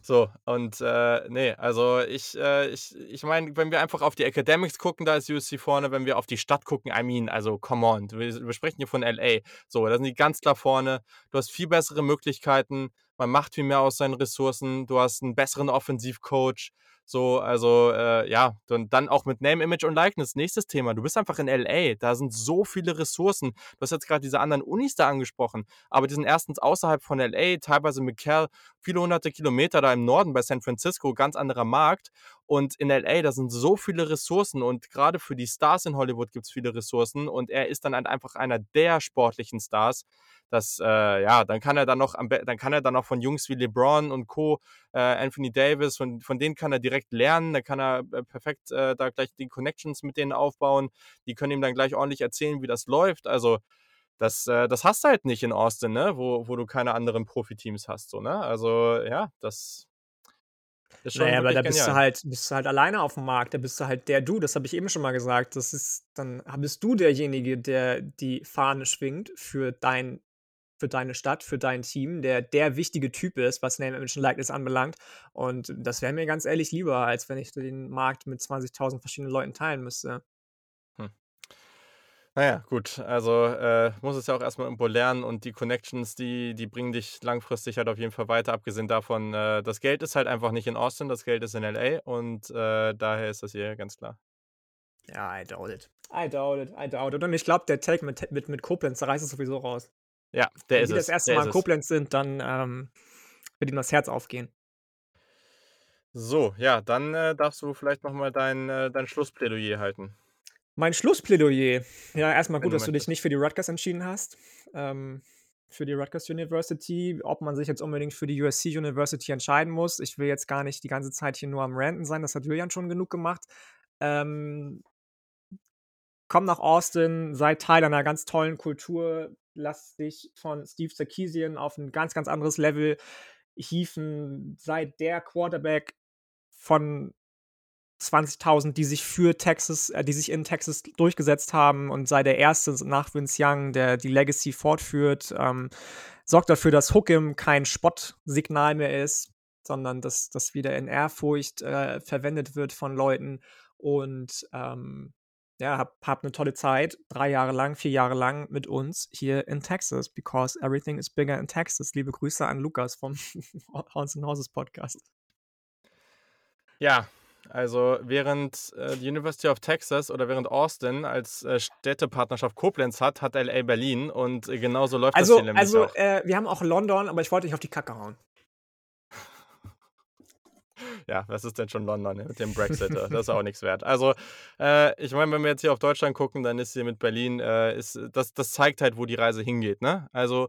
So, und äh, nee, also ich, äh, ich, ich meine, wenn wir einfach auf die Academics gucken, da ist USC vorne. Wenn wir auf die Stadt gucken, I mean, also come on, wir, wir sprechen hier von LA. So, da sind die ganz klar vorne. Du hast viel bessere Möglichkeiten. Man macht viel mehr aus seinen Ressourcen. Du hast einen besseren Offensivcoach. So, also äh, ja, und dann auch mit Name, Image und Likeness. Nächstes Thema. Du bist einfach in LA. Da sind so viele Ressourcen. Du hast jetzt gerade diese anderen Unis da angesprochen, aber die sind erstens außerhalb von LA, teilweise McCall, viele hunderte Kilometer da im Norden bei San Francisco, ganz anderer Markt. Und in LA, da sind so viele Ressourcen und gerade für die Stars in Hollywood gibt es viele Ressourcen und er ist dann halt einfach einer der sportlichen Stars. Das, äh, ja, dann kann er dann noch, dann kann er dann noch von Jungs wie LeBron und Co., äh, Anthony Davis, von, von denen kann er direkt lernen, da kann er äh, perfekt äh, da gleich die Connections mit denen aufbauen, die können ihm dann gleich ordentlich erzählen, wie das läuft. Also das, äh, das hast du halt nicht in Austin, ne? Wo, wo du keine anderen Profiteams hast, so, ne? Also, ja, das ist schon Naja, aber da bist du halt, bist du halt alleine auf dem Markt, da bist du halt der Du, das habe ich eben schon mal gesagt. Das ist, dann bist du derjenige, der die Fahne schwingt für dein, für deine Stadt, für dein Team, der der wichtige Typ ist, was Name Image und Likeness anbelangt. Und das wäre mir ganz ehrlich lieber, als wenn ich den Markt mit 20.000 verschiedenen Leuten teilen müsste. Hm. Naja, gut, also äh, muss es ja auch erstmal irgendwo lernen und die Connections, die, die bringen dich langfristig halt auf jeden Fall weiter, abgesehen davon, äh, das Geld ist halt einfach nicht in Austin, das Geld ist in LA und äh, daher ist das hier ganz klar. Ja, I doubt it. I doubt it, I doubt it. Und ich glaube, der Take mit, mit, mit Koblenz, da reißt es sowieso raus. Ja, der Wenn ist die das es. erste Der Mal in es. Koblenz sind, dann ähm, wird ihnen das Herz aufgehen. So, ja, dann äh, darfst du vielleicht nochmal dein, äh, dein Schlussplädoyer halten, Mein Schlussplädoyer. Ja, erstmal gut, du dass du dich nicht für die Rutgers entschieden hast. Ähm, für die Rutgers University. Ob man sich jetzt unbedingt für die USC University entscheiden muss. Ich will jetzt gar nicht die ganze Zeit hier nur am Ranten sein. Das hat Julian schon genug gemacht. Ähm, komm nach Austin, sei Teil einer ganz tollen Kultur. Lass dich von Steve Sarkisian auf ein ganz, ganz anderes Level hieven. Sei der Quarterback von 20.000, die sich für Texas, äh, die sich in Texas durchgesetzt haben und sei der Erste nach Vince Young, der die Legacy fortführt. Ähm, sorgt dafür, dass Hookem kein Spottsignal mehr ist, sondern dass das wieder in Ehrfurcht äh, verwendet wird von Leuten. Und ähm, ja, hab, hab eine tolle Zeit, drei Jahre lang, vier Jahre lang mit uns hier in Texas, because everything is bigger in Texas. Liebe Grüße an Lukas vom <laughs> Horns and Houses Podcast. Ja, also während äh, die University of Texas oder während Austin als äh, Städtepartnerschaft Koblenz hat, hat LA Berlin und äh, genauso läuft das Also, hier nämlich also auch. äh, wir haben auch London, aber ich wollte nicht auf die Kacke hauen. Ja, was ist denn schon London mit dem Brexit? Das ist auch nichts wert. Also, äh, ich meine, wenn wir jetzt hier auf Deutschland gucken, dann ist hier mit Berlin, äh, ist, das, das zeigt halt, wo die Reise hingeht, ne? Also,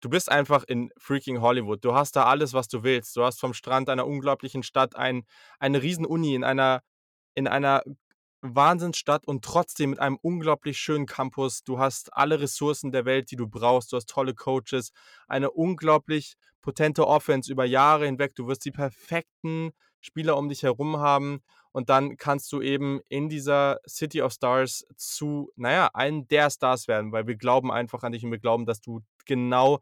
du bist einfach in freaking Hollywood. Du hast da alles, was du willst. Du hast vom Strand einer unglaublichen Stadt ein, eine Riesen-Uni in einer, in einer Wahnsinnsstadt und trotzdem mit einem unglaublich schönen Campus. Du hast alle Ressourcen der Welt, die du brauchst. Du hast tolle Coaches, eine unglaublich potente Offense über Jahre hinweg. Du wirst die perfekten Spieler um dich herum haben und dann kannst du eben in dieser City of Stars zu, naja, einem der Stars werden, weil wir glauben einfach an dich und wir glauben, dass du genau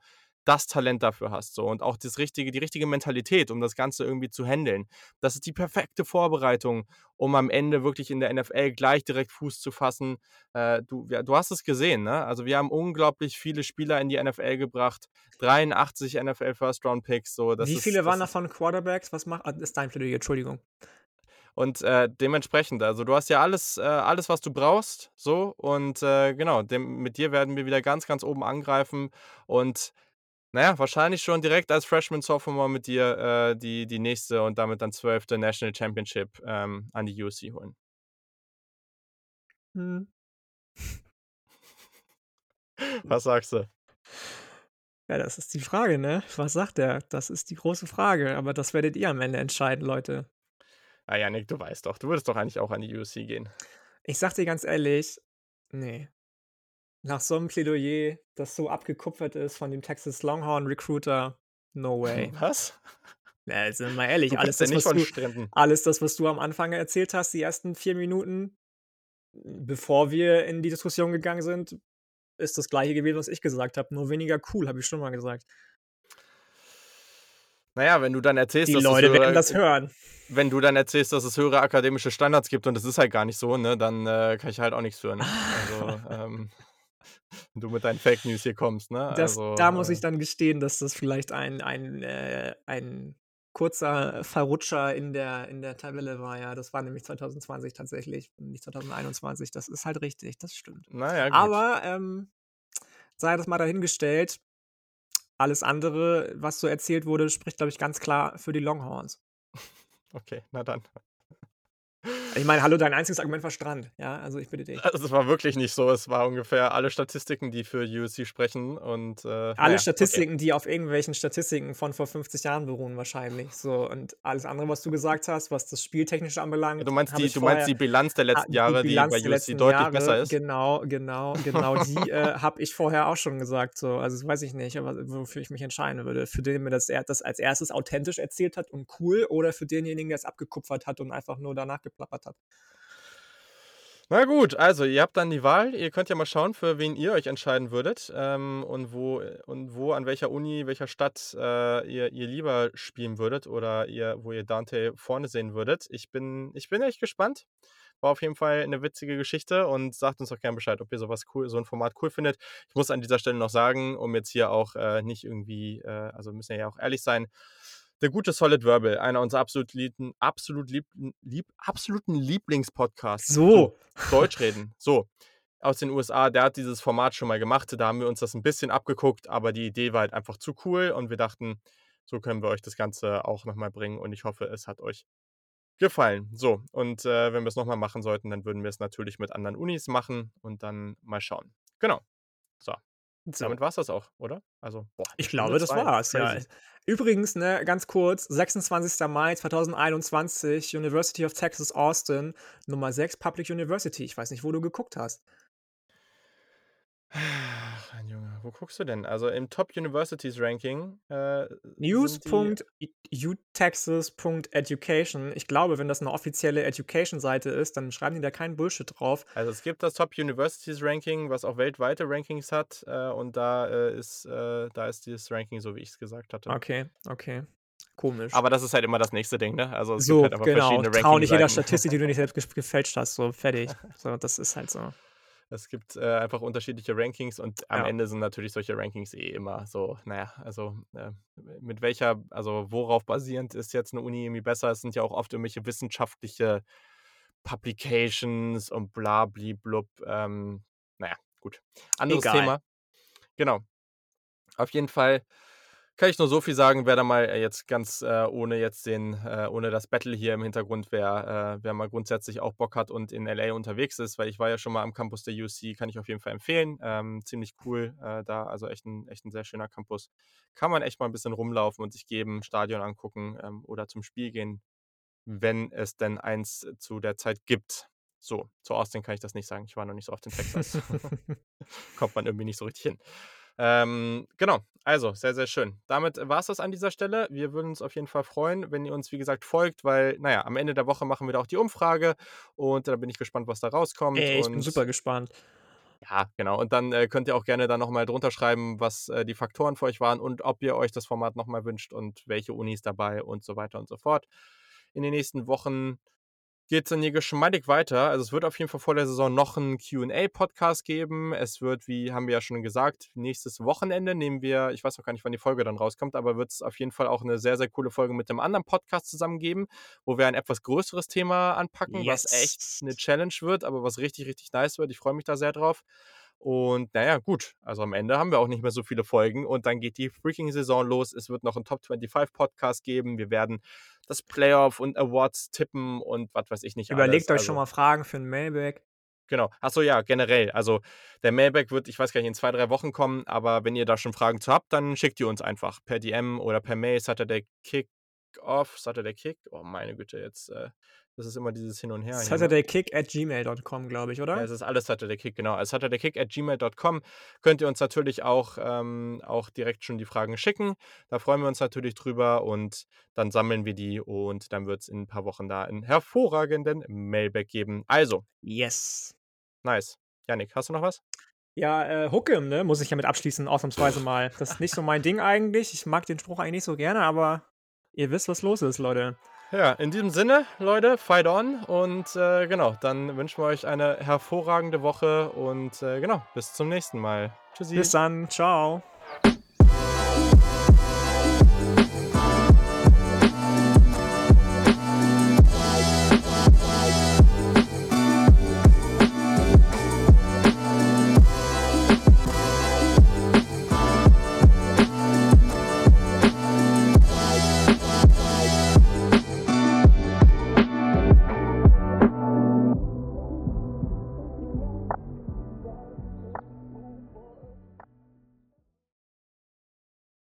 das Talent dafür hast so und auch das richtige, die richtige Mentalität, um das Ganze irgendwie zu handeln. Das ist die perfekte Vorbereitung, um am Ende wirklich in der NFL gleich direkt Fuß zu fassen. Äh, du, ja, du hast es gesehen, ne? Also wir haben unglaublich viele Spieler in die NFL gebracht, 83 NFL First Round Picks, so Wie ist, viele waren ist davon Quarterbacks? Was macht. Ah, ist dein Plädoyer, Entschuldigung. Und äh, dementsprechend, also du hast ja alles, äh, alles, was du brauchst, so. Und äh, genau, dem, mit dir werden wir wieder ganz, ganz oben angreifen. Und naja, wahrscheinlich schon direkt als Freshman Sophomore mit dir äh, die, die nächste und damit dann zwölfte National Championship ähm, an die UC holen. Hm. Was sagst du? Ja, das ist die Frage, ne? Was sagt er? Das ist die große Frage. Aber das werdet ihr am Ende entscheiden, Leute. Ah ja, Nick, du weißt doch, du würdest doch eigentlich auch an die UC gehen. Ich sag dir ganz ehrlich, nee. Nach so einem Plädoyer, das so abgekupfert ist von dem Texas Longhorn Recruiter, no way. <laughs> Was? Ja, sind wir mal ehrlich, Du alles das, nicht was du, Stränden. alles das, was du am Anfang erzählt hast, die ersten vier Minuten, bevor wir in die Diskussion gegangen sind, ist das gleiche gewesen, was ich gesagt habe. Nur weniger cool, habe ich schon mal gesagt. Naja, wenn du dann erzählst, Die dass Leute es höhere, werden das hören. wenn du dann erzählst, dass es höhere akademische Standards gibt und es ist halt gar nicht so, ne, dann äh, kann ich halt auch nichts für, ne? Also, <laughs> ähm, wenn du mit deinen Fake News hier kommst, ne? Das, Also, da muss ich äh, dann gestehen, dass das vielleicht ein, ein, äh, ein kurzer Verrutscher in der, in der Tabelle war. Ja, das war nämlich 2020 tatsächlich, nicht 2021. Das ist halt richtig, das stimmt. naja, gut. Aber ähm, sei das mal dahingestellt. Alles andere, was so erzählt wurde, spricht, glaube ich, ganz klar für die Longhorns. <laughs> Okay, na dann. Ich meine, hallo, dein einziges Argument war Strand. Ja, also ich bitte dich. Also, es war wirklich nicht so. Es war ungefähr alle Statistiken, die für USC sprechen und äh, Alle naja, okay. Statistiken, die auf irgendwelchen Statistiken von vor 50 Jahren beruhen, wahrscheinlich. So, und alles andere, was du gesagt hast, was das Spieltechnische anbelangt, Du meinst die, du vorher. meinst die Bilanz der Ah, letzten die Jahre, die, Bilanz bei USC deutlich Jahre, besser ist? genau, genau, genau, die <laughs> äh, habe ich vorher auch schon gesagt. So. Also das weiß ich nicht, aber wofür ich mich entscheiden würde. Für den, der mir das, er- das als erstes authentisch erzählt hat und cool, oder für denjenigen, der es abgekupfert hat und einfach nur danach geplappert hat. Na gut, also ihr habt dann die Wahl. Ihr könnt ja mal schauen, für wen ihr euch entscheiden würdet ähm, und wo und wo an welcher Uni, welcher Stadt äh, ihr, ihr lieber spielen würdet oder ihr, wo ihr Dante vorne sehen würdet. Ich bin, ich bin echt gespannt. War auf jeden Fall eine witzige Geschichte und sagt uns doch gerne Bescheid, ob ihr sowas cool, so ein Format cool findet. Ich muss an dieser Stelle noch sagen, um jetzt hier auch äh, nicht irgendwie, äh, also müssen wir ja auch ehrlich sein, der gute Solid Verbal, einer unserer absolut lieben, absolut lieb, lieb, absoluten Lieblingspodcasts. So. Deutsch reden. So. Aus den USA, der hat dieses Format schon mal gemacht. Da haben wir uns das ein bisschen abgeguckt, aber die Idee war halt einfach zu cool und wir dachten, so können wir euch das Ganze auch nochmal bringen und ich hoffe, es hat euch gefallen. So, und äh, wenn wir es nochmal machen sollten, dann würden wir es natürlich mit anderen Unis machen und dann mal schauen. Genau. So, So. damit war es das auch, oder? Also, boah, Ich glaube, das zwei. war's, ja. Übrigens, ne, ganz kurz, 26. Mai 2021, University of Texas Austin, Nummer 6 Public University. Ich weiß nicht, wo du geguckt hast. <sighs> Wo guckst du denn? Also im Top Universities Ranking äh, news.utexas.education. Ich glaube, wenn das eine offizielle Education-Seite ist, dann schreiben die da keinen Bullshit drauf. Also es gibt das Top Universities Ranking, was auch weltweite Rankings hat äh, und da äh, ist äh, da ist dieses Ranking so, wie ich es gesagt hatte. Okay, okay. Komisch. Aber das ist halt immer das nächste Ding, ne? Also es so, gibt halt einfach genau. verschiedene Trau nicht jeder. Statistik, die du nicht <laughs> selbst gef- gefälscht hast. So, fertig. So, das ist halt so. Es gibt äh, einfach unterschiedliche Rankings und am Ja. Ende sind natürlich solche Rankings eh immer so, naja, also äh, mit welcher, also worauf basierend ist jetzt eine Uni irgendwie besser? Es sind ja auch oft irgendwelche wissenschaftliche Publications und bla blub. Ähm, naja, gut. Anderes Egal. Thema. Genau. Auf jeden Fall kann ich nur so viel sagen, wer da mal äh, jetzt ganz äh, ohne jetzt den, äh, ohne das Battle hier im Hintergrund, wer, äh, wer mal grundsätzlich auch Bock hat und in LA unterwegs ist, weil ich war ja schon mal am Campus der UC, kann ich auf jeden Fall empfehlen. Ähm, ziemlich cool äh, da, also echt ein, echt ein sehr schöner Campus. Kann man echt mal ein bisschen rumlaufen und sich geben, Stadion angucken ähm, oder zum Spiel gehen, wenn es denn eins zu der Zeit gibt. So, zu Austin kann ich das nicht sagen. Ich war noch nicht so oft in Texas. <laughs> <laughs> Kommt man irgendwie nicht so richtig hin. Ähm, genau, also sehr, sehr schön. Damit war es das an dieser Stelle. Wir würden uns auf jeden Fall freuen, wenn ihr uns, wie gesagt, folgt, weil, naja, am Ende der Woche machen wir da auch die Umfrage und da bin ich gespannt, was da rauskommt. Ey, ich bin super gespannt. ja, genau. Und dann äh, könnt ihr auch gerne da nochmal drunter schreiben, was äh, die Faktoren für euch waren und ob ihr euch das Format nochmal wünscht und welche Unis dabei und so weiter und so fort. In den nächsten Wochen geht es dann hier geschmeidig weiter. Also es wird auf jeden Fall vor der Saison noch einen QA-Podcast geben. Es wird, wie haben wir ja schon gesagt, nächstes Wochenende nehmen wir, ich weiß noch gar nicht, wann die Folge dann rauskommt, aber wird es auf jeden Fall auch eine sehr, sehr coole Folge mit einem anderen Podcast zusammen geben, wo wir ein etwas größeres Thema anpacken, yes. was echt eine Challenge wird, aber was richtig, richtig nice wird. Ich freue mich da sehr drauf. Und naja, gut, also am Ende haben wir auch nicht mehr so viele Folgen und dann geht die freaking Saison los. Es wird noch einen Top 25 Podcast geben. Wir werden das Playoff und Awards tippen und was weiß ich nicht. Überlegt alles. euch also, schon mal Fragen für ein Mailback. Genau. Achso, ja, generell. Also der Mailback wird, ich weiß gar nicht, in zwei, drei Wochen kommen, aber wenn ihr da schon Fragen zu habt, dann schickt ihr uns einfach per DM oder per Mail. Saturday Kick off, Saturday Kick. Oh meine Güte, jetzt äh, das ist immer dieses Hin und Her. Saturdaykick at gmail.com, glaube ich, oder? Ja, es ist alles Saturdaykick, genau. Also Saturdaykick at gmail.com könnt ihr uns natürlich auch, ähm, auch direkt schon die Fragen schicken. Da freuen wir uns natürlich drüber und dann sammeln wir die und dann wird es in ein paar Wochen da einen hervorragenden Mailback geben. Also. Yes. Nice. Janik, hast du noch was? Ja, äh, Hookem, ne, muss ich ja mit abschließen, ausnahmsweise mal. Das ist nicht so mein Ding eigentlich. Ich mag den Spruch eigentlich nicht so gerne, aber ihr wisst, was los ist, Leute. Ja, in diesem Sinne, Leute, fight on und äh, genau, dann wünschen wir euch eine hervorragende Woche und äh, genau, bis zum nächsten Mal. Tschüssi. Bis dann, ciao.